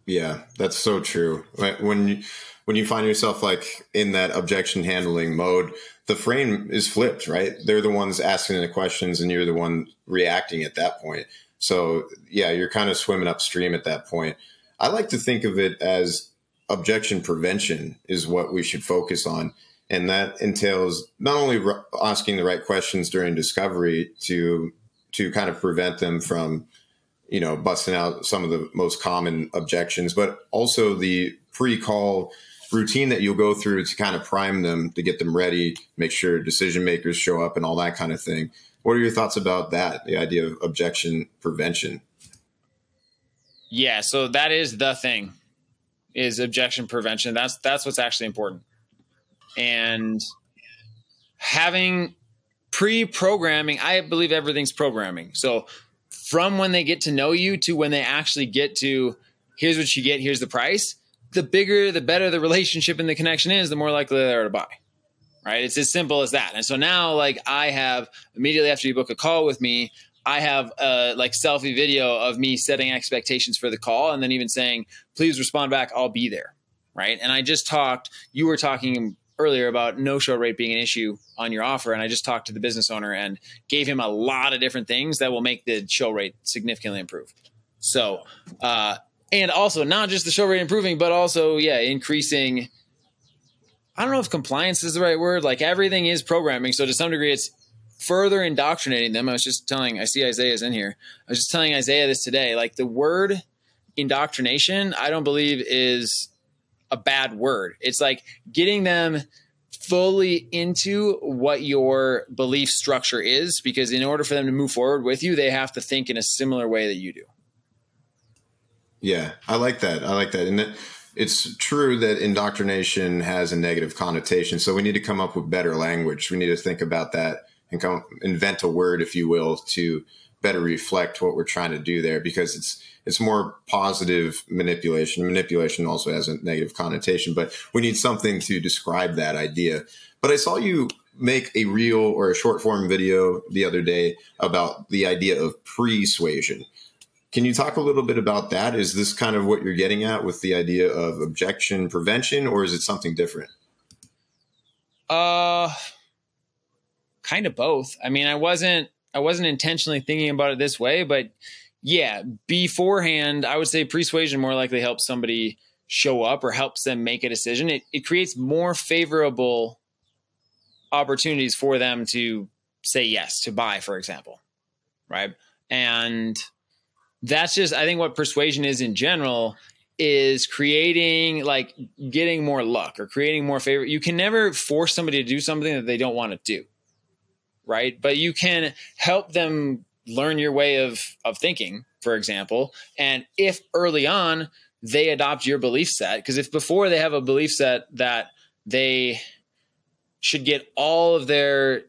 Yeah, that's so true. When when you find yourself like in that objection handling mode, the frame is flipped, right? They're the ones asking the questions and you're the one reacting at that point. So yeah, you're kind of swimming upstream at that point. I like to think of it as objection prevention is what we should focus on. And that entails not only asking the right questions during discovery to to kind of prevent them from, you know, busting out some of the most common objections, but also the pre-call routine that you'll go through to kind of prime them to get them ready, make sure decision makers show up and all that kind of thing. What are your thoughts about that? The idea of objection prevention? Yeah, so that is the thing is objection prevention. That's that's what's actually important. And having pre-programming, I believe everything's programming. So from when they get to know you to when they actually get to here's what you get, here's the price, the bigger, the better the relationship and the connection is, the more likely they are to buy. Right? It's as simple as that. And so now like I have immediately after you book a call with me, I have a like selfie video of me setting expectations for the call and then even saying, please respond back, I'll be there. Right. And I just talked, you were talking earlier about no show rate being an issue on your offer. And I just talked to the business owner and gave him a lot of different things that will make the show rate significantly improve. So, uh, and also not just the show rate improving, but also, yeah, increasing. I don't know if compliance is the right word. Like everything is programming. So to some degree, it's further indoctrinating them. I was just telling, I see Isaiah's in here. I was just telling Isaiah this today. Like the word indoctrination, I don't believe is a bad word. It's like getting them fully into what your belief structure is, because in order for them to move forward with you, they have to think in a similar way that you do. Yeah, I like that. I like that. And it's true that indoctrination has a negative connotation. So we need to come up with better language. We need to think about that and come invent a word, if you will, to better reflect what we're trying to do there because it's it's more positive manipulation. Manipulation also has a negative connotation, but we need something to describe that idea. But I saw you make a reel or a short form video the other day about the idea of persuasion. Can you talk a little bit about that? Is this kind of what you're getting at with the idea of objection prevention, or is it something different? Uh, kind of both. I mean, I wasn't I wasn't intentionally thinking about it this way, but yeah, beforehand, I would say persuasion more likely helps somebody show up or helps them make a decision. It it creates more favorable opportunities for them to say yes to buy, for example, right? And that's just I think what persuasion is in general is creating like getting more luck or creating more favor. You can never force somebody to do something that they don't want to do right? But you can help them learn your way of of thinking, for example. And if early on they adopt your belief set, because if before they have a belief set that they should get all of their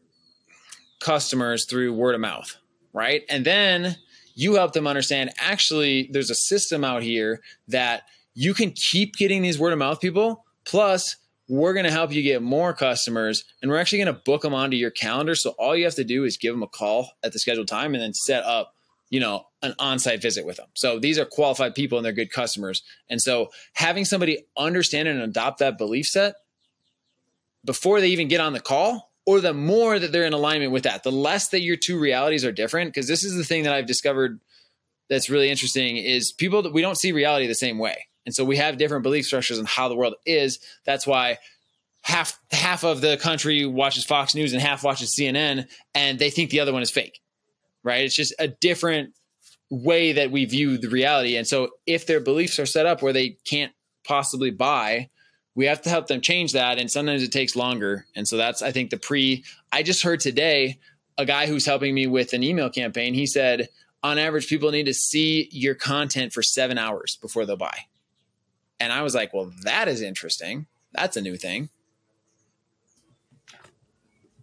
customers through word of mouth, right? And then you help them understand actually there's a system out here that you can keep getting these word of mouth people plus we're going to help you get more customers and we're actually going to book them onto your calendar. So all you have to do is give them a call at the scheduled time and then set up, you know, an on-site visit with them. So these are qualified people and they're good customers. And so having somebody understand and adopt that belief set before they even get on the call or the more that they're in alignment with that, the less that your two realities are different. Cause this is the thing that I've discovered that's really interesting is people that we don't see reality the same way. And so we have different belief structures on how the world is. That's why half half of the country watches Fox News and half watches CNN and they think the other one is fake. Right? It's just a different way that we view the reality. And so if their beliefs are set up where they can't possibly buy, we have to help them change that and sometimes it takes longer. And so that's I think the pre I just heard today a guy who's helping me with an email campaign, he said on average people need to see your content for 7 hours before they'll buy. And I was like, well, that is interesting. That's a new thing.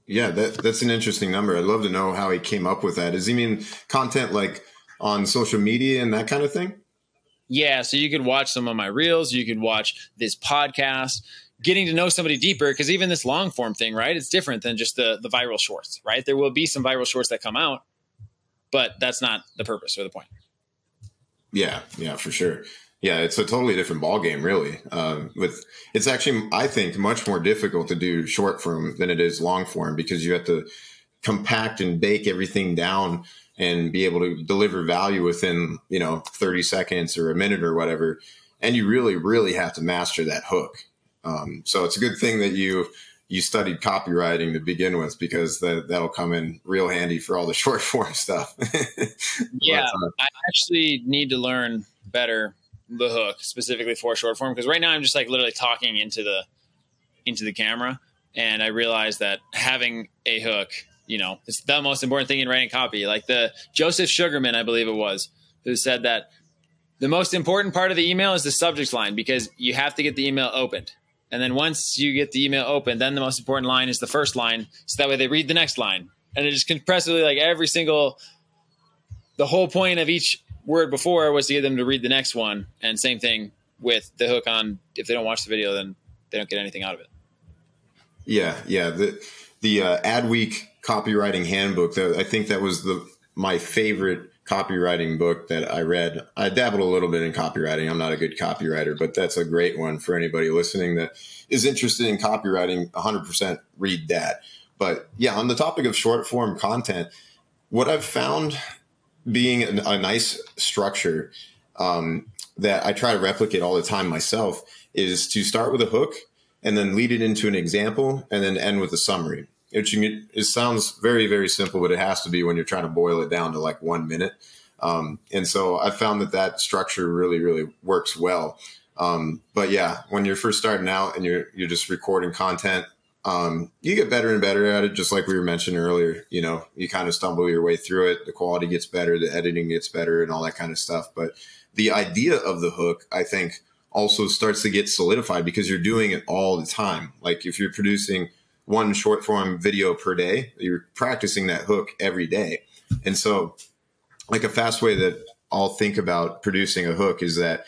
Yeah, that, that's an interesting number. I'd love to know how he came up with that. Does he mean content like on social media and that kind of thing? Yeah, so you could watch some of my reels, you could watch this podcast, getting to know somebody deeper because even this long form thing, right? It's different than just the the viral shorts, right? There will be some viral shorts that come out, but that's not the purpose or the point. Yeah, yeah, for sure. Yeah, it's a totally different ball game, really. Um, with it's actually, I think, much more difficult to do short form than it is long form because you have to compact and bake everything down and be able to deliver value within you know 30 seconds or a minute or whatever. And you really really have to master that hook. Um, so it's a good thing that you you studied copywriting to begin with because that that'll come in real handy for all the short form stuff. Yeah uh, i actually need to learn better the hook specifically for short form because right now i'm just like literally talking into the into the camera and i realized that having a hook you know, it's the most important thing in writing copy. Like the Joseph Sugarman, I believe it was, who said that the most important part of the email is the subject line because you have to get the email opened. And then once you get the email open, then the most important line is the first line. So that way they read the next line. And it just compressively like every single, the whole point of each word before was to get them to read the next one. And same thing with the hook on, if they don't watch the video, then they don't get anything out of it. Yeah. Yeah. The, the uh, Adweek copywriting handbook. I think that was the my favorite copywriting book that I read. I dabbled a little bit in copywriting. I'm not a good copywriter, but that's a great one for anybody listening that is interested in copywriting. 100% read that. But yeah, on the topic of short form content, what I've found being a, nice structure um, that I try to replicate all the time myself is to start with a hook and then lead it into an example and then end with a summary. It, it sounds very, very simple, but it has to be when you're trying to boil it down to like one minute. Um, and so I found that that structure really, really works well. Um, but yeah, when you're first starting out and you're you're just recording content, um, you get better and better at it. Just like we were mentioning earlier, you know, you kind of stumble your way through it. The quality gets better, the editing gets better, and all that kind of stuff. But the idea of the hook, I think, also starts to get solidified because you're doing it all the time. Like if you're producing one short form video per day. You're practicing that hook every day. And so, like a fast way that I'll think about producing a hook is that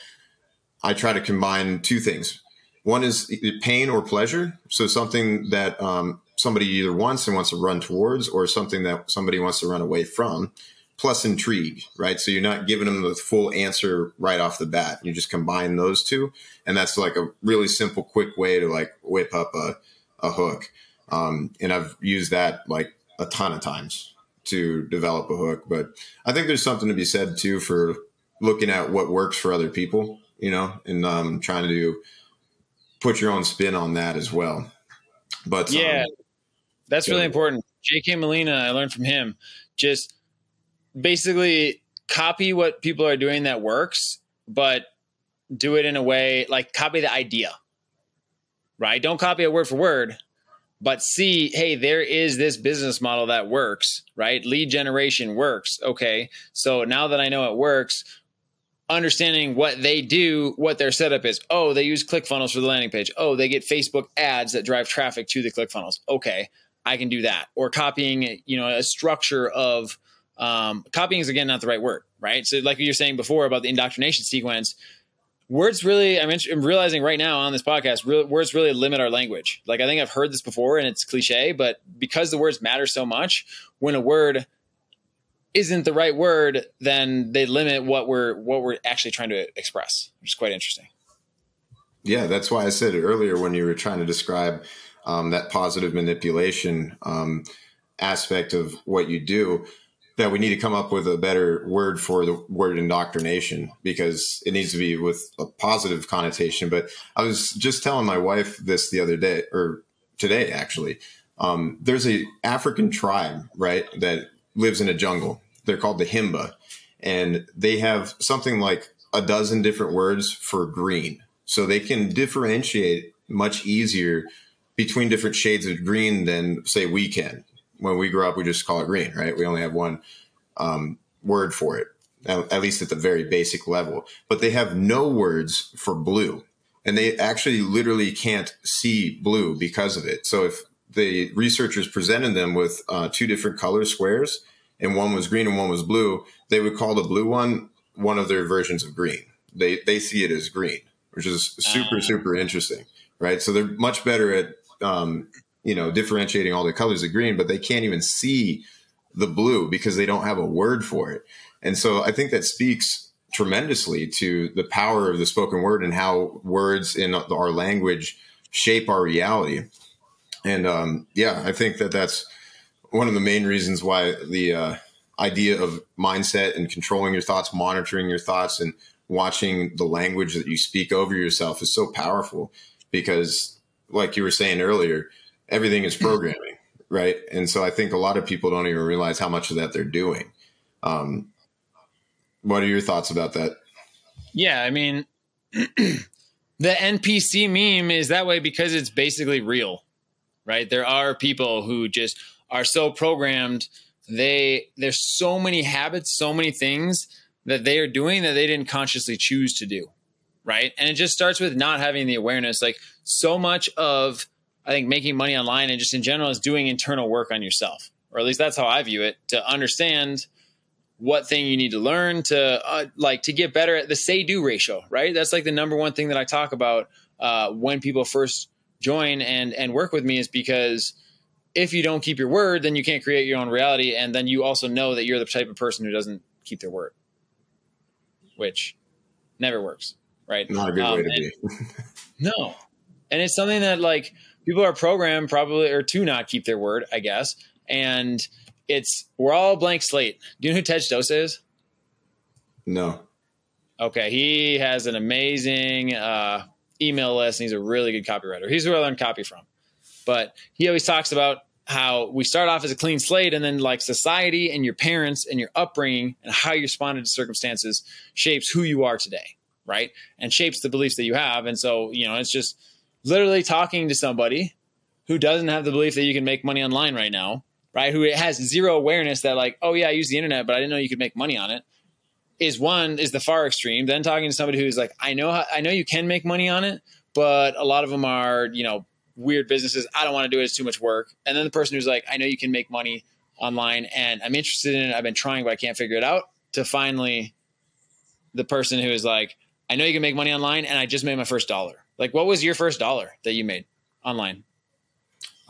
I try to combine two things. One is pain or pleasure. So, something that um, somebody either wants and wants to run towards, or something that somebody wants to run away from, plus intrigue, right? So, you're not giving them the full answer right off the bat. You just combine those two. And that's like a really simple, quick way to like whip up a, a hook. Um, and I've used that like a ton of times to develop a hook. But I think there's something to be said too for looking at what works for other people, you know, and um, trying to do, put your own spin on that as well. But yeah, um, that's really important. J.K. Molina, I learned from him. Just basically copy what people are doing that works, but do it in a way like copy the idea, right? Don't copy it word for word, but see, hey, there is this business model that works, right? Lead generation works. Okay. So now that I know it works, understanding what they do, what their setup is. Oh, they use ClickFunnels for the landing page. Oh, they get Facebook ads that drive traffic to the ClickFunnels. Okay. I can do that. Or copying, you know, a structure of um, copying is again not the right word, right? So, like you were saying before about the indoctrination sequence, words really I'm, I'm, realizing right now on this podcast really, words really limit our language like i think i've heard this before and it's cliche but because the words matter so much when a word isn't the right word then they limit what we're what we're actually trying to express which is quite interesting yeah that's why i said earlier when you were trying to describe um, that positive manipulation um, aspect of what you do that we need to come up with a better word for the word indoctrination because it needs to be with a positive connotation. But I was just telling my wife this the other day or today actually. Um, there's a African tribe, right, that lives in a jungle. They're called the Himba, and they have something like a dozen different words for green. So they can differentiate much easier between different shades of green than say we can when we grew up, we just call it green, right? We only have one um, word for it, at least at the very basic level. But they have no words for blue, and they actually literally can't see blue because of it. So if the researchers presented them with uh, two different color squares, and one was green and one was blue, they would call the blue one one of their versions of green. They they see it as green, which is super uh. super interesting, right? So they're much better at um, you know, differentiating all the colors of green, but they can't even see the blue because they don't have a word for it. And so I think that speaks tremendously to the power of the spoken word and how words in our language shape our reality. And um, yeah, I think that that's one of the main reasons why the uh, idea of mindset and controlling your thoughts, monitoring your thoughts, and watching the language that you speak over yourself is so powerful because, like you were saying earlier, everything is programming, right? And so I think a lot of people don't even realize how much of that they're doing. Um, what are your thoughts about that? Yeah, I mean, the NPC meme is that way because it's basically real, right? There are people who just are so programmed. They there's so many habits, so many things that they are doing that they didn't consciously choose to do, right? And it just starts with not having the awareness. Like so much of I think making money online and just in general is doing internal work on yourself, or at least that's how I view it. To understand what thing you need to learn to uh, like to get better at the say do ratio right that's like the number one thing that i talk about uh, when people first join and and work with me is because if you don't keep your word then you can't create your own reality and then you also know that you're the type of person who doesn't keep their word which never works right not a good um, way to be no and it's something that like people are programmed probably or to not keep their word i guess and it's we're all blank slate. Do you know who Ted Stosa is? No. Okay, he has an amazing uh, email list, and he's a really good copywriter. He's where I learned copy from. But he always talks about how we start off as a clean slate, and then like society and your parents and your upbringing and how you responded to circumstances shapes who you are today, right? And shapes the beliefs that you have. And so, you know, it's just literally talking to somebody who doesn't have the belief that you can make money online right now right? Who has zero awareness that like, oh yeah, I use the internet, but I didn't know you could make money on it. Is one is the far extreme. Then talking to somebody who's like, I know how, I know you can make money on it, but a lot of them are you know weird businesses. I don't want to do it. It's too much work. And then the person who's like, I know you can make money online, and I'm interested in it. I've been trying, but I can't figure it out. To finally, the person who is like, I know you can make money online, and I just made my first dollar. Like, what was your first dollar that you made online?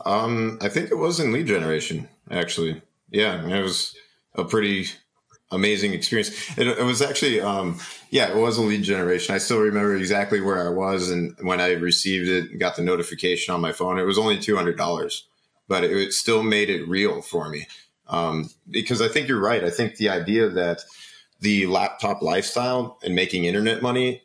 Um, I think it was in lead generation, actually. Yeah, it was a pretty amazing experience. It, it was actually, um, yeah, it was a lead generation. I still remember exactly where I was and when I received it, got the notification on my phone. It was only two hundred dollars, but it, it, still made it real for me. Um, because I think you're right. I think the idea that the laptop lifestyle and making internet money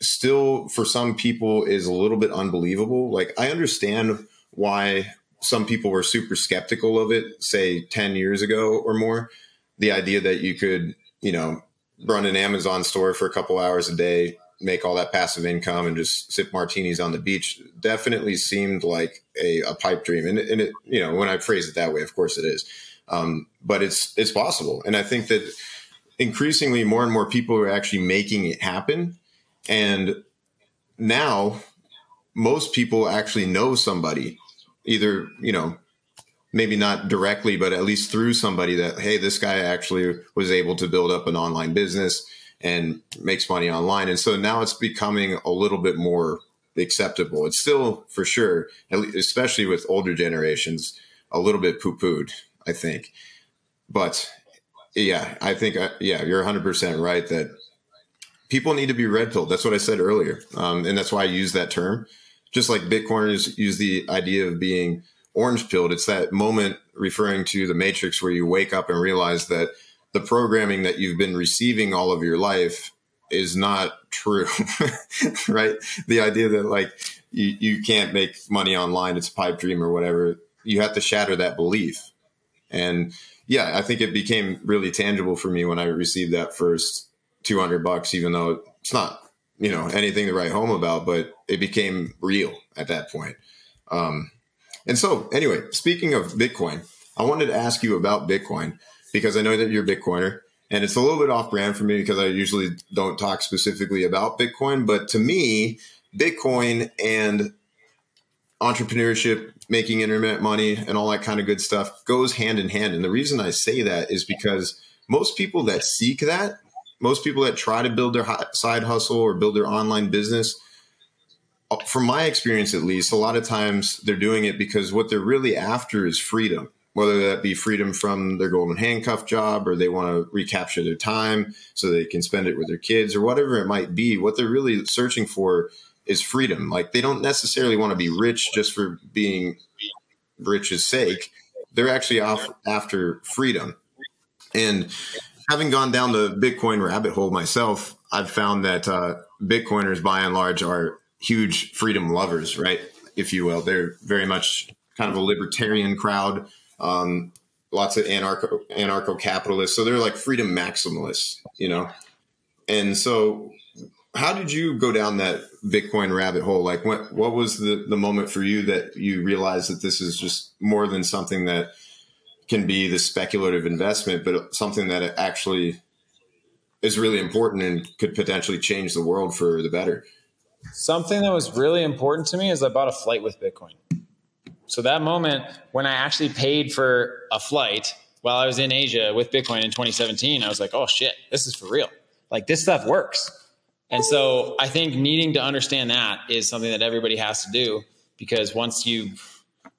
still for some people is a little bit unbelievable. Like I understand why some people were super skeptical of it, say 10 years ago or more. The idea that you could, you know, run an Amazon store for a couple hours a day, make all that passive income and just sip martinis on the beach definitely seemed like a, a pipe dream. And, and, it, you know, when I phrase it that way, of course it is. Um, but it's, it's possible. And I think that increasingly more and more people are actually making it happen. And now most people actually know somebody either, you know, maybe not directly, but at least through somebody that, hey, this guy actually was able to build up an online business and makes money online. And so now it's becoming a little bit more acceptable. It's still for sure, especially with older generations, a little bit poo pooed, I think. But yeah, I think, uh, yeah, you're 100% right that people need to be red pilled. That's what I said earlier. Um, and that's why I use that term just like Bitcoiners use the idea of being orange pilled, it's that moment referring to the matrix where you wake up and realize that the programming that you've been receiving all of your life is not true, right? The idea that like you, you can't make money online, it's a pipe dream or whatever. You have to shatter that belief. And yeah, I think it became really tangible for me when I received that first 200 bucks, even though it's not you know anything to write home about, but it became real at that point. Um, and so, anyway, speaking of Bitcoin, I wanted to ask you about Bitcoin because I know that you're a Bitcoiner, and it's a little bit off brand for me because I usually don't talk specifically about Bitcoin. But to me, Bitcoin and entrepreneurship, making internet money, and all that kind of good stuff goes hand in hand. And the reason I say that is because most people that seek that most people that try to build their side hustle or build their online business, from my experience at least, a lot of times they're doing it because what they're really after is freedom, whether that be freedom from their golden handcuff job or they want to recapture their time so they can spend it with their kids or whatever it might be. What they're really searching for is freedom. Like they don't necessarily want to be rich just for being rich's sake. They're actually off after freedom. And having gone down the Bitcoin rabbit hole myself, I've found that uh, Bitcoiners, by and large, are huge freedom lovers, right? If you will. They're very much kind of a libertarian crowd. Um, lots of anarcho anarcho capitalists. So they're like freedom maximalists, you know. And so, how did you go down that Bitcoin rabbit hole? Like, what what was the the moment for you that you realized that this is just more than something that can be the speculative investment, but something that actually is really important and could potentially change the world for the better. Something that was really important to me is I bought a flight with Bitcoin. So that moment when I actually paid for a flight while I was in Asia with Bitcoin in 2017, I was like, oh shit, this is for real. Like this stuff works. And so I think needing to understand that is something that everybody has to do because once you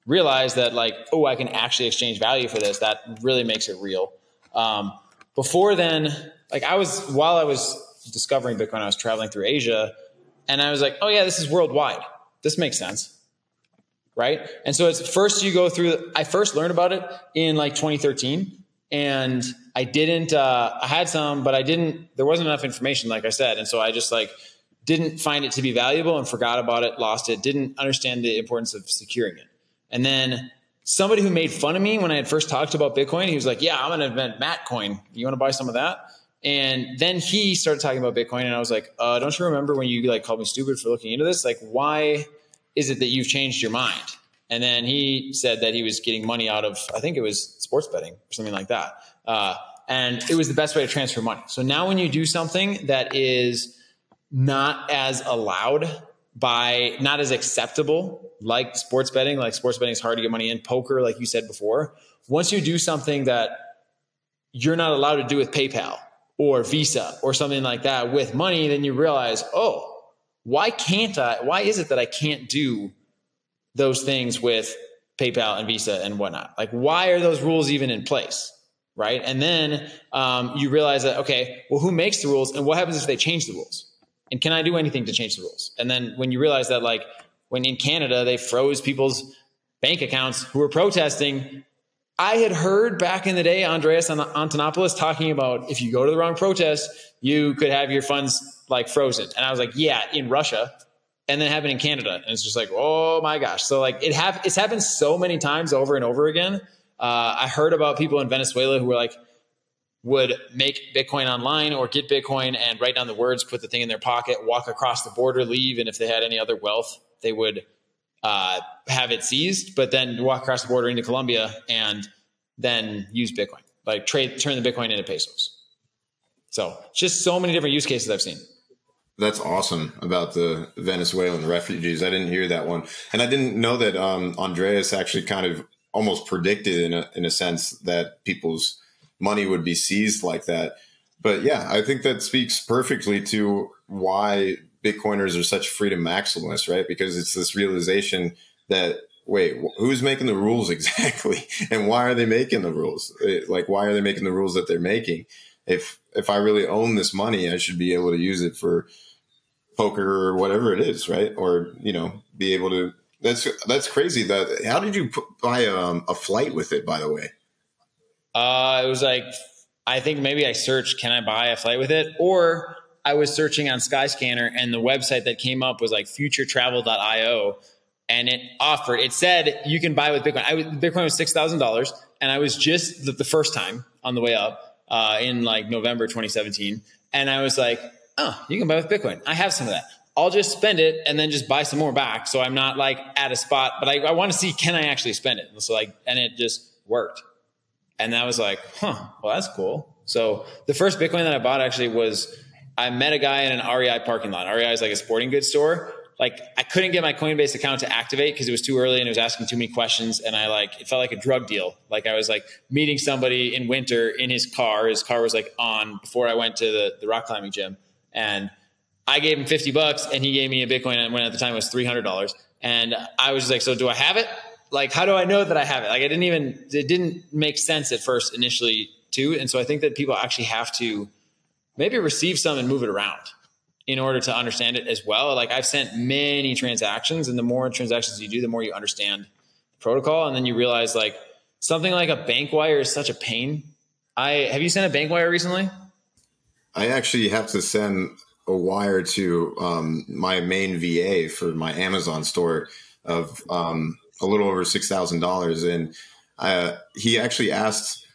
realize that like, oh, I can actually exchange value for this, that really makes it real. Um, before then, like I was while I was discovering Bitcoin, I was traveling through Asia, and I was like, oh yeah, this is worldwide. This makes sense, right? And so it's first you go through. I first learned about it in like 2013, and I didn't. Uh, I had some, but I didn't. There wasn't enough information, like I said, and so I just like didn't find it to be valuable and forgot about it, lost it, didn't understand the importance of securing it. And then somebody who made fun of me when I had first talked about Bitcoin, he was like, Yeah, I'm going to invent Matcoin. You want to buy some of that? And then he started talking about Bitcoin, and I was like, uh, "Don't you remember when you like called me stupid for looking into this? Like, why is it that you've changed your mind?" And then he said that he was getting money out of, I think it was sports betting or something like that, uh, and it was the best way to transfer money. So now, when you do something that is not as allowed by not as acceptable like sports betting like sports betting is hard to get money in poker like you said before once you do something that you're not allowed to do with paypal or visa or something like that with money then you realize oh why can't i why is it that i can't do those things with paypal and visa and whatnot? Like why are those rules even in place? Right? And then um, you realize that okay well who makes the rules and what happens if they change the rules? And can I do anything to change the rules? And then when you realize that, like, when in Canada they froze people's bank accounts who were protesting, I had heard back in the day Andreas Antonopoulos talking about if you go to the wrong protest, you could have your funds like frozen. And I was like, yeah, in Russia. And then happened in Canada. And it's just like, oh my gosh. So like it have it's happened so many times over and over again. Uh, I heard about people in Venezuela who were like, would make Bitcoin online or get Bitcoin and write down the words, put the thing in their pocket, walk across the border, leave, and if they had any other wealth, they would uh, have it seized, but then walk across the border into Colombia and then use Bitcoin, like trade, turn the Bitcoin into pesos. So just so many different use cases I've seen. That's awesome about the Venezuelan refugees. I didn't hear that one, and I didn't know that um, Andreas actually kind of almost predicted in a in a sense that people's money would be seized like that. But yeah, I think that speaks perfectly to why Bitcoiners are such freedom maximalists, right? Because it's this realization that wait, who's making the rules exactly, and why are they making the rules? Like, why are they making the rules that they're making? If if I really own this money, I should be able to use it for poker or whatever it is, right? Or you know, be able to. That's that's crazy. That how did you buy um, a flight with it? By the way. Uh, it was like, I think maybe I searched, can I buy a flight with it? Or I was searching on Skyscanner and the website that came up was like futuretravel.io and it offered, it said you can buy with Bitcoin. I, Bitcoin was $6,000 and I was just the, the, first time on the way up uh, in like November 2017. And I was like, oh, you can buy with Bitcoin. I have some of that. I'll just spend it and then just buy some more back. So I'm not like at a spot, but I, I want to see, can I actually spend it? So like, and it just worked. And I was like, huh, well, that's cool. So the first Bitcoin that I bought actually was I met a guy in an REI parking lot. REI is like a sporting goods store. Like I couldn't get my Coinbase account to activate because it was too early and it was asking too many questions. And I like, it felt like a drug deal. Like I was like meeting somebody in winter in his car. His car was like on before I went to the, the rock climbing gym. And I gave him 50 bucks and he gave me a Bitcoin when at the time it was $300. And I was like, so do I have it? like how do I know that I have it? Like I didn't even it didn't make sense at first initially too. And so I think that people actually have to maybe receive some and move it around in order to understand it as well. Like I've sent many transactions and the more transactions you do, the more you understand the protocol. And then you realize like something like a bank wire is such a pain. I have you sent a bank wire recently? I actually have to send a wire to um, my main VA for my Amazon store of um, a little over six thousand dollars, and uh, he actually asked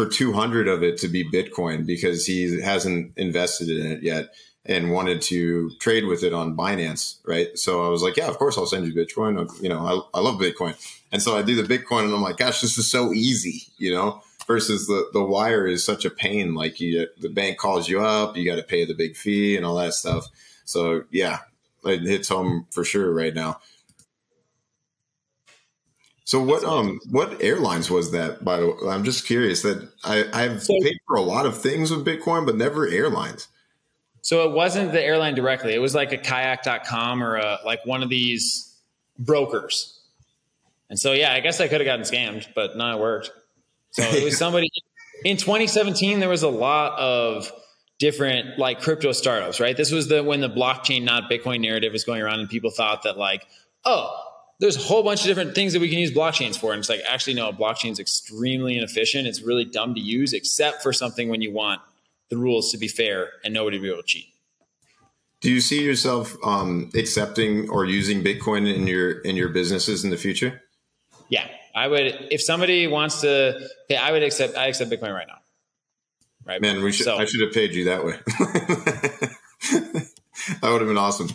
for two hundred of it to be Bitcoin because he hasn't invested in it yet and wanted to trade with it on Binance, right? So I was like, yeah, of course I'll send you Bitcoin. Uh, you know, I, I love Bitcoin, and so I do the Bitcoin, and I'm like, gosh, this is so easy, you know versus the, the wire is such a pain. Like you, the bank calls you up, you got to pay the big fee and all that stuff. So yeah, it hits home for sure right now. So what um what airlines was that? By the way, I'm just curious that I I've so, paid for a lot of things with Bitcoin, but never airlines. So it wasn't the airline directly. It was like a kayak.com or a, like one of these brokers. And so yeah, I guess I could have gotten scammed, but no, it worked. So it was somebody in 2017. There was a lot of different like crypto startups, right? This was the when the blockchain, not Bitcoin narrative was going around, and people thought that like, oh, there's a whole bunch of different things that we can use blockchains for. And it's like, actually, no, blockchain is extremely inefficient. It's really dumb to use, except for something when you want the rules to be fair and nobody to be able to cheat. Do you see yourself um, accepting or using Bitcoin in your in your businesses in the future? Yeah, I would if somebody wants to pay, I would accept I accept Bitcoin right now. Right. Man, we should so, I should have paid you that way. that would have been awesome.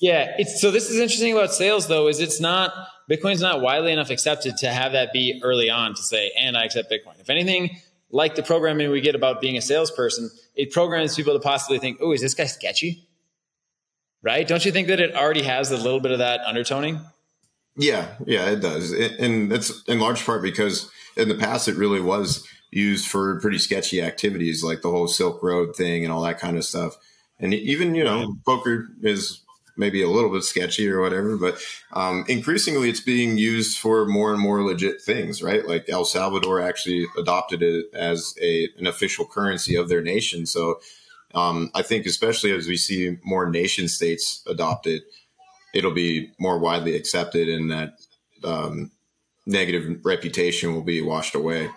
Yeah, it's so this is interesting about sales though, is it's not Bitcoin's not widely enough accepted to have that be early on to say, and I accept Bitcoin. If anything, like the programming we get about being a salesperson, it programs people to possibly think, oh, is this guy sketchy? Right? Don't you think that it already has a little bit of that undertoning? Yeah, yeah, it does, and it's in large part because in the past it really was used for pretty sketchy activities like the whole Silk Road thing and all that kind of stuff. And even you know, poker is maybe a little bit sketchy or whatever, but um, increasingly it's being used for more and more legit things, right? Like El Salvador actually adopted it as a an official currency of their nation. So um, I think, especially as we see more nation states adopt it it'll be more widely accepted and that um, negative reputation will be washed away.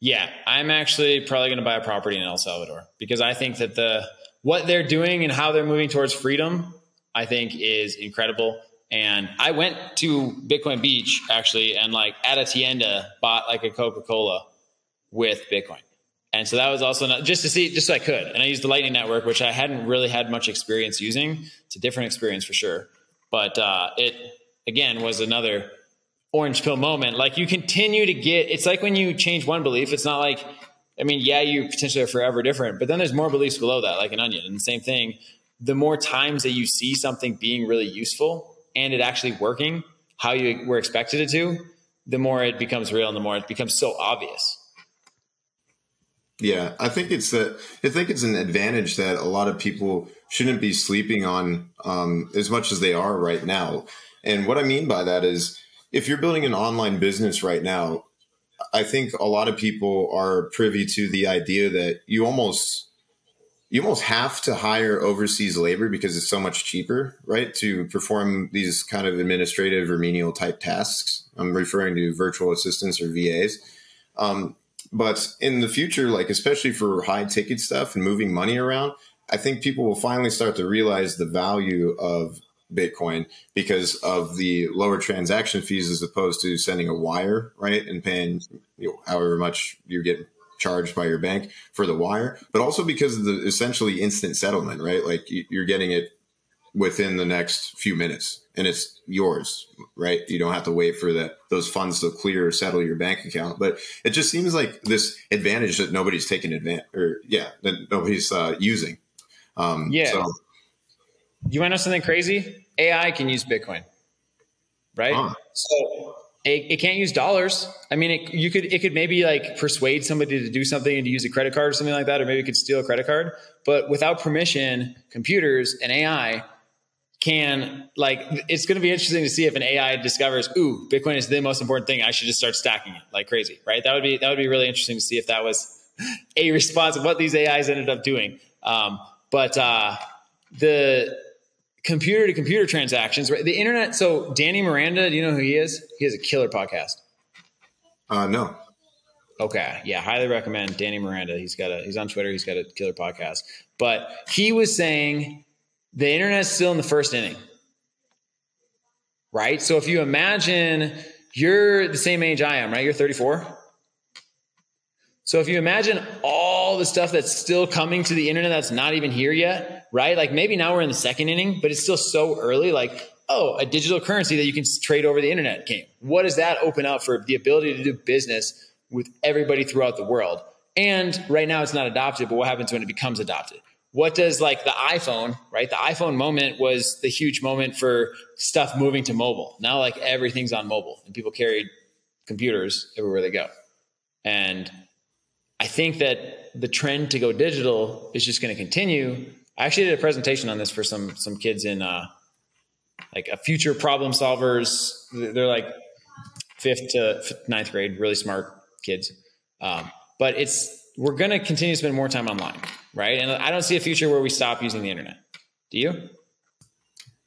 Yeah, I'm actually probably going to buy a property in El Salvador because I think that the what they're doing and how they're moving towards freedom, I think is incredible. And I went to Bitcoin Beach actually, and like at a tienda bought like a Coca Cola with Bitcoin. And so that was also not, just to see, just so I could. And I used the Lightning Network, which I hadn't really had much experience using. It's a different experience for sure. But uh, it, again, was another orange pill moment. Like you continue to get, it's like when you change one belief, it's not like, I mean, yeah, you potentially are forever different, but then there's more beliefs below that, like an onion. And the same thing, the more times that you see something being really useful and it actually working how you were expected it to, the more it becomes real and the more it becomes so obvious. Yeah, I think it's that. I think it's an advantage that a lot of people shouldn't be sleeping on um, as much as they are right now. And what I mean by that is, if you're building an online business right now, I think a lot of people are privy to the idea that you almost you almost have to hire overseas labor because it's so much cheaper, right, to perform these kind of administrative or menial type tasks. I'm referring to virtual assistants or VAs. Um, but in the future, like especially for high ticket stuff and moving money around, I think people will finally start to realize the value of Bitcoin because of the lower transaction fees as opposed to sending a wire, right, and paying you know, however much you get charged by your bank for the wire, but also because of the essentially instant settlement, right? Like you're getting it within the next few minutes and it's yours, right? You don't have to wait for that those funds to clear or settle your bank account. But it just seems like this advantage that nobody's taking advantage or yeah, that nobody's uh, using. Um, yeah. So. You want to know something crazy? AI can use Bitcoin, right? Huh. So it, it, can't use dollars. I mean, it, you could it could maybe like persuade somebody to do something and to use a credit card or something like that, or maybe it could steal a credit card. But without permission, computers and AI can like it's going to be interesting to see if an AI discovers, ooh, Bitcoin is the most important thing. I should just start stacking it like crazy, right? That would be that would be really interesting to see if that was a response of what these AIs ended up doing. Um, but uh, the computer to computer transactions, right? The internet. So Danny Miranda, do you know who he is? He has a killer podcast. Uh, no. Okay, yeah, highly recommend Danny Miranda. He's got a he's on Twitter. He's got a killer podcast. But he was saying the internet's still in the first inning, right? So if you imagine you're the same age I am, right? You're 34. So if you imagine all the stuff that's still coming to the internet that's not even here yet, right? Like maybe now we're in the second inning, but it's still so early. Like, oh, a digital currency that you can trade over the internet came. What does that open up for the ability to do business with everybody throughout the world? And right now it's not adopted, but what happens when it becomes adopted? What does like the iPhone, right? The iPhone moment was the huge moment for stuff moving to mobile. Now like everything's on mobile and people carry computers everywhere they go. And I think that the trend to go digital is just going to continue. I actually did a presentation on this for some some kids in uh, like a future problem solvers. They're like fifth to ninth grade, really smart kids. Um, but it's we're going to continue to spend more time online, right? And I don't see a future where we stop using the internet. Do you?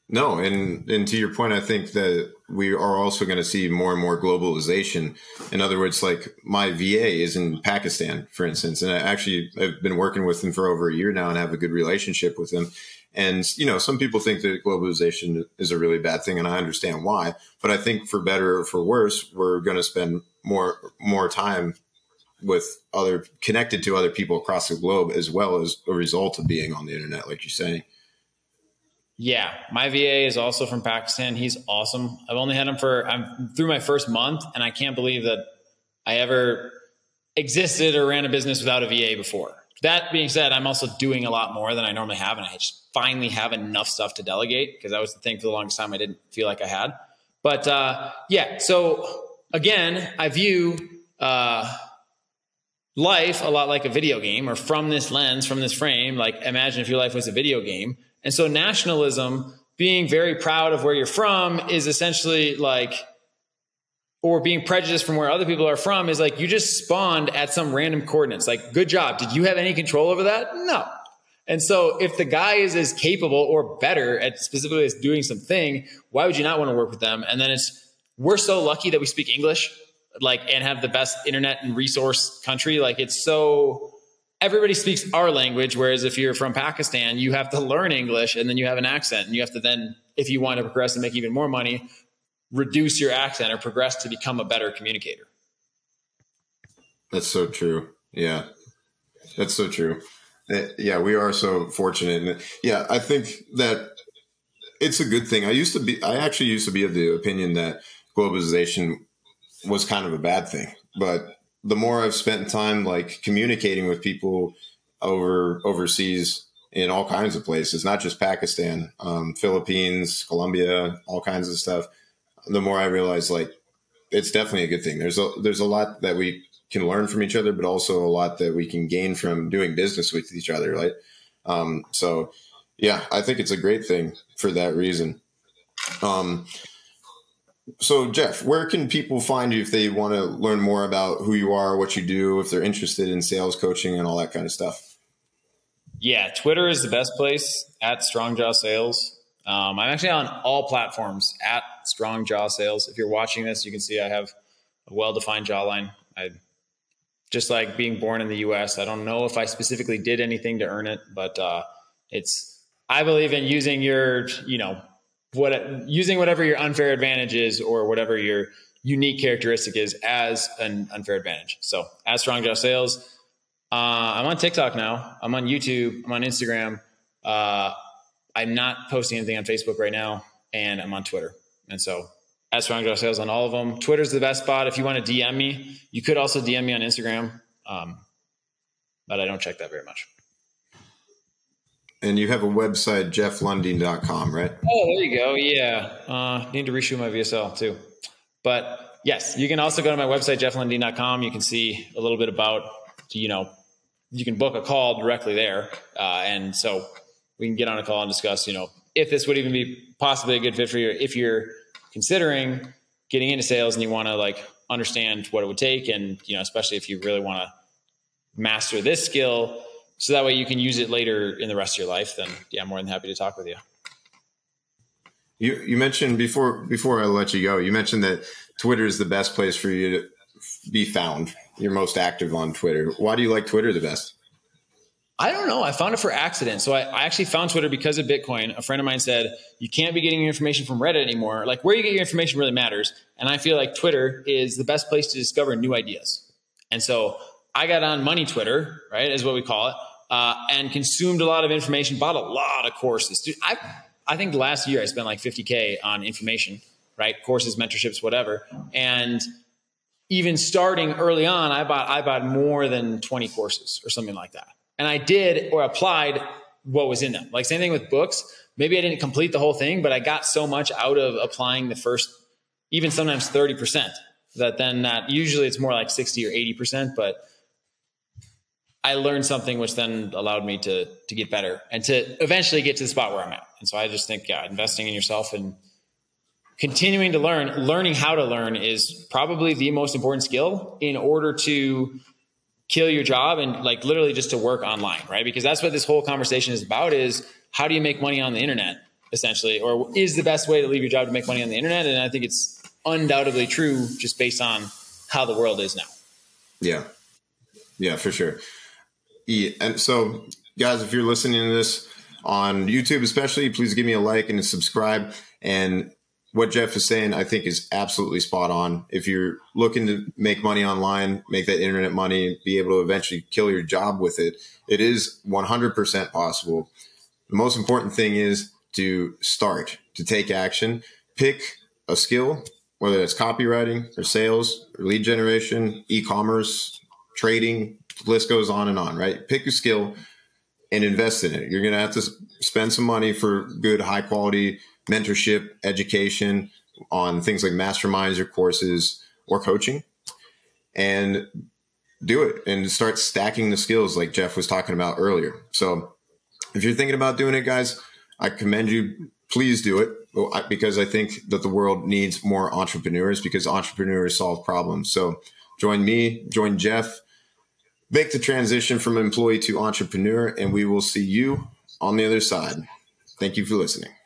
No, and and to your point, I think that we are also going to see more and more globalization. In other words, like my VA is in Pakistan, for instance, and I actually I've been working with him for over a year now and have a good relationship with him. And you know, some people think that globalization is a really bad thing, and I understand why. But I think for better or for worse, we're going to spend more more time with other connected to other people across the globe, as well as a result of being on the internet, like you're saying. Yeah, my VA is also from Pakistan. He's awesome. I've only had him for I'm through my first month, and I can't believe that I ever existed or ran a business without a VA before. That being said, I'm also doing a lot more than I normally have, and I just finally have enough stuff to delegate because that was the thing for the longest time I didn't feel like I had. But uh, yeah, so again, I view uh, life a lot like a video game, or from this lens, from this frame. Like, imagine if your life was a video game and so nationalism, being very proud of where you're from, is essentially like, or being prejudiced from where other people are from is like you just spawned at some random coordinates. Like, good job. Did you have any control over that? No. And so if the guy is as capable or better at specifically as doing something, why would you not want to work with them? And then it's we're so lucky that we speak English, like and have the best internet and resource country. Like it's so everybody speaks our language. Whereas if you're from Pakistan, you have to learn English and then you have an accent and you have to then, if you want to progress and make even more money, reduce your accent or progress to become a better communicator. That's so true. Yeah. That's so true. Eh, yeah, we are so fortunate. yeah, I think that it's a good thing. I used to be, I actually used to be of the opinion that globalization was kind of a bad thing, but the more I've spent time like communicating with people over overseas in all kinds of places, not just Pakistan, um, Philippines, Colombia, all kinds of stuff, the more I realize like it's definitely a good thing. There's a there's a lot that we can learn from each other, but also a lot that we can gain from doing business with each other, right? Um, so yeah, I think it's a great thing for that reason. Um, so, Jeff, where can people find you if they want to learn more about who you are, what you do, if they're interested in sales coaching and all that kind of stuff? Yeah, Twitter is the best place at Strongjaw Sales. Um, I'm actually on all platforms at Strongjaw Sales. If you're watching this, you can see I have a well-defined jawline. I just like being born in the U.S. I don't know if I specifically did anything to earn it, but uh, it's. I believe in using your, you know, what using whatever your unfair advantage is or whatever your unique characteristic is as an unfair advantage. So as Strong Jaw Sales, uh, I'm on TikTok now. I'm on YouTube. I'm on Instagram. Uh, I'm not posting anything on Facebook right now, and I'm on Twitter. And so as Strong Jaw Sales on all of them. Twitter's the best spot. If you want to DM me, you could also DM me on Instagram, um, but I don't check that very much. And you have a website, jefflundeen.com, right? Oh, there you go. Yeah. Uh, need to reshoot my VSL too. But yes, you can also go to my website, jefflundeen.com. You can see a little bit about, you know, you can book a call directly there. Uh, and so we can get on a call and discuss, you know, if this would even be possibly a good fit for you if you're considering getting into sales and you want to like understand what it would take and you know especially if you really want to master this skill so that way you can use it later in the rest of your life then yeah i'm more than happy to talk with you you you mentioned before before i let you go you mentioned that twitter is the best place for you to be found you're most active on twitter why do you like twitter the best I don't know. I found it for accident. So I, I, actually found Twitter because of Bitcoin. A friend of mine said, you can't be getting your information from Reddit anymore. Like where you get your information really matters. And I feel like Twitter is the best place to discover new ideas. And so I got on money Twitter, right, is what we call it, uh, and consumed a lot of information, bought a lot of courses. Dude, I, I think last year I spent like 50K on information, right? Courses, mentorships, whatever. And even starting early on, I bought, I bought more than 20 courses or something like that and I did or applied what was in them. Like same thing with books. Maybe I didn't complete the whole thing, but I got so much out of applying the first, even sometimes 30% that then that usually it's more like 60 or 80%, but I learned something which then allowed me to, to get better and to eventually get to the spot where I'm at. And so I just think, yeah, investing in yourself and continuing to learn, learning how to learn is probably the most important skill in order to kill your job and like literally just to work online, right? Because that's what this whole conversation is about is how do you make money on the internet essentially or is the best way to leave your job to make money on the internet and I think it's undoubtedly true just based on how the world is now. Yeah. Yeah, for sure. Yeah, and so guys, if you're listening to this on YouTube especially, please give me a like and a subscribe and what Jeff is saying, I think, is absolutely spot on. If you're looking to make money online, make that internet money, be able to eventually kill your job with it, it is 100% possible. The most important thing is to start, to take action, pick a skill, whether it's copywriting or sales or lead generation, e commerce, trading, list goes on and on, right? Pick your skill and invest in it. You're going to have to spend some money for good, high quality mentorship, education on things like masterminds or courses or coaching and do it and start stacking the skills like Jeff was talking about earlier. So if you're thinking about doing it, guys, I commend you. Please do it because I think that the world needs more entrepreneurs because entrepreneurs solve problems. So join me, join Jeff, make the transition from employee to entrepreneur, and we will see you on the other side. Thank you for listening.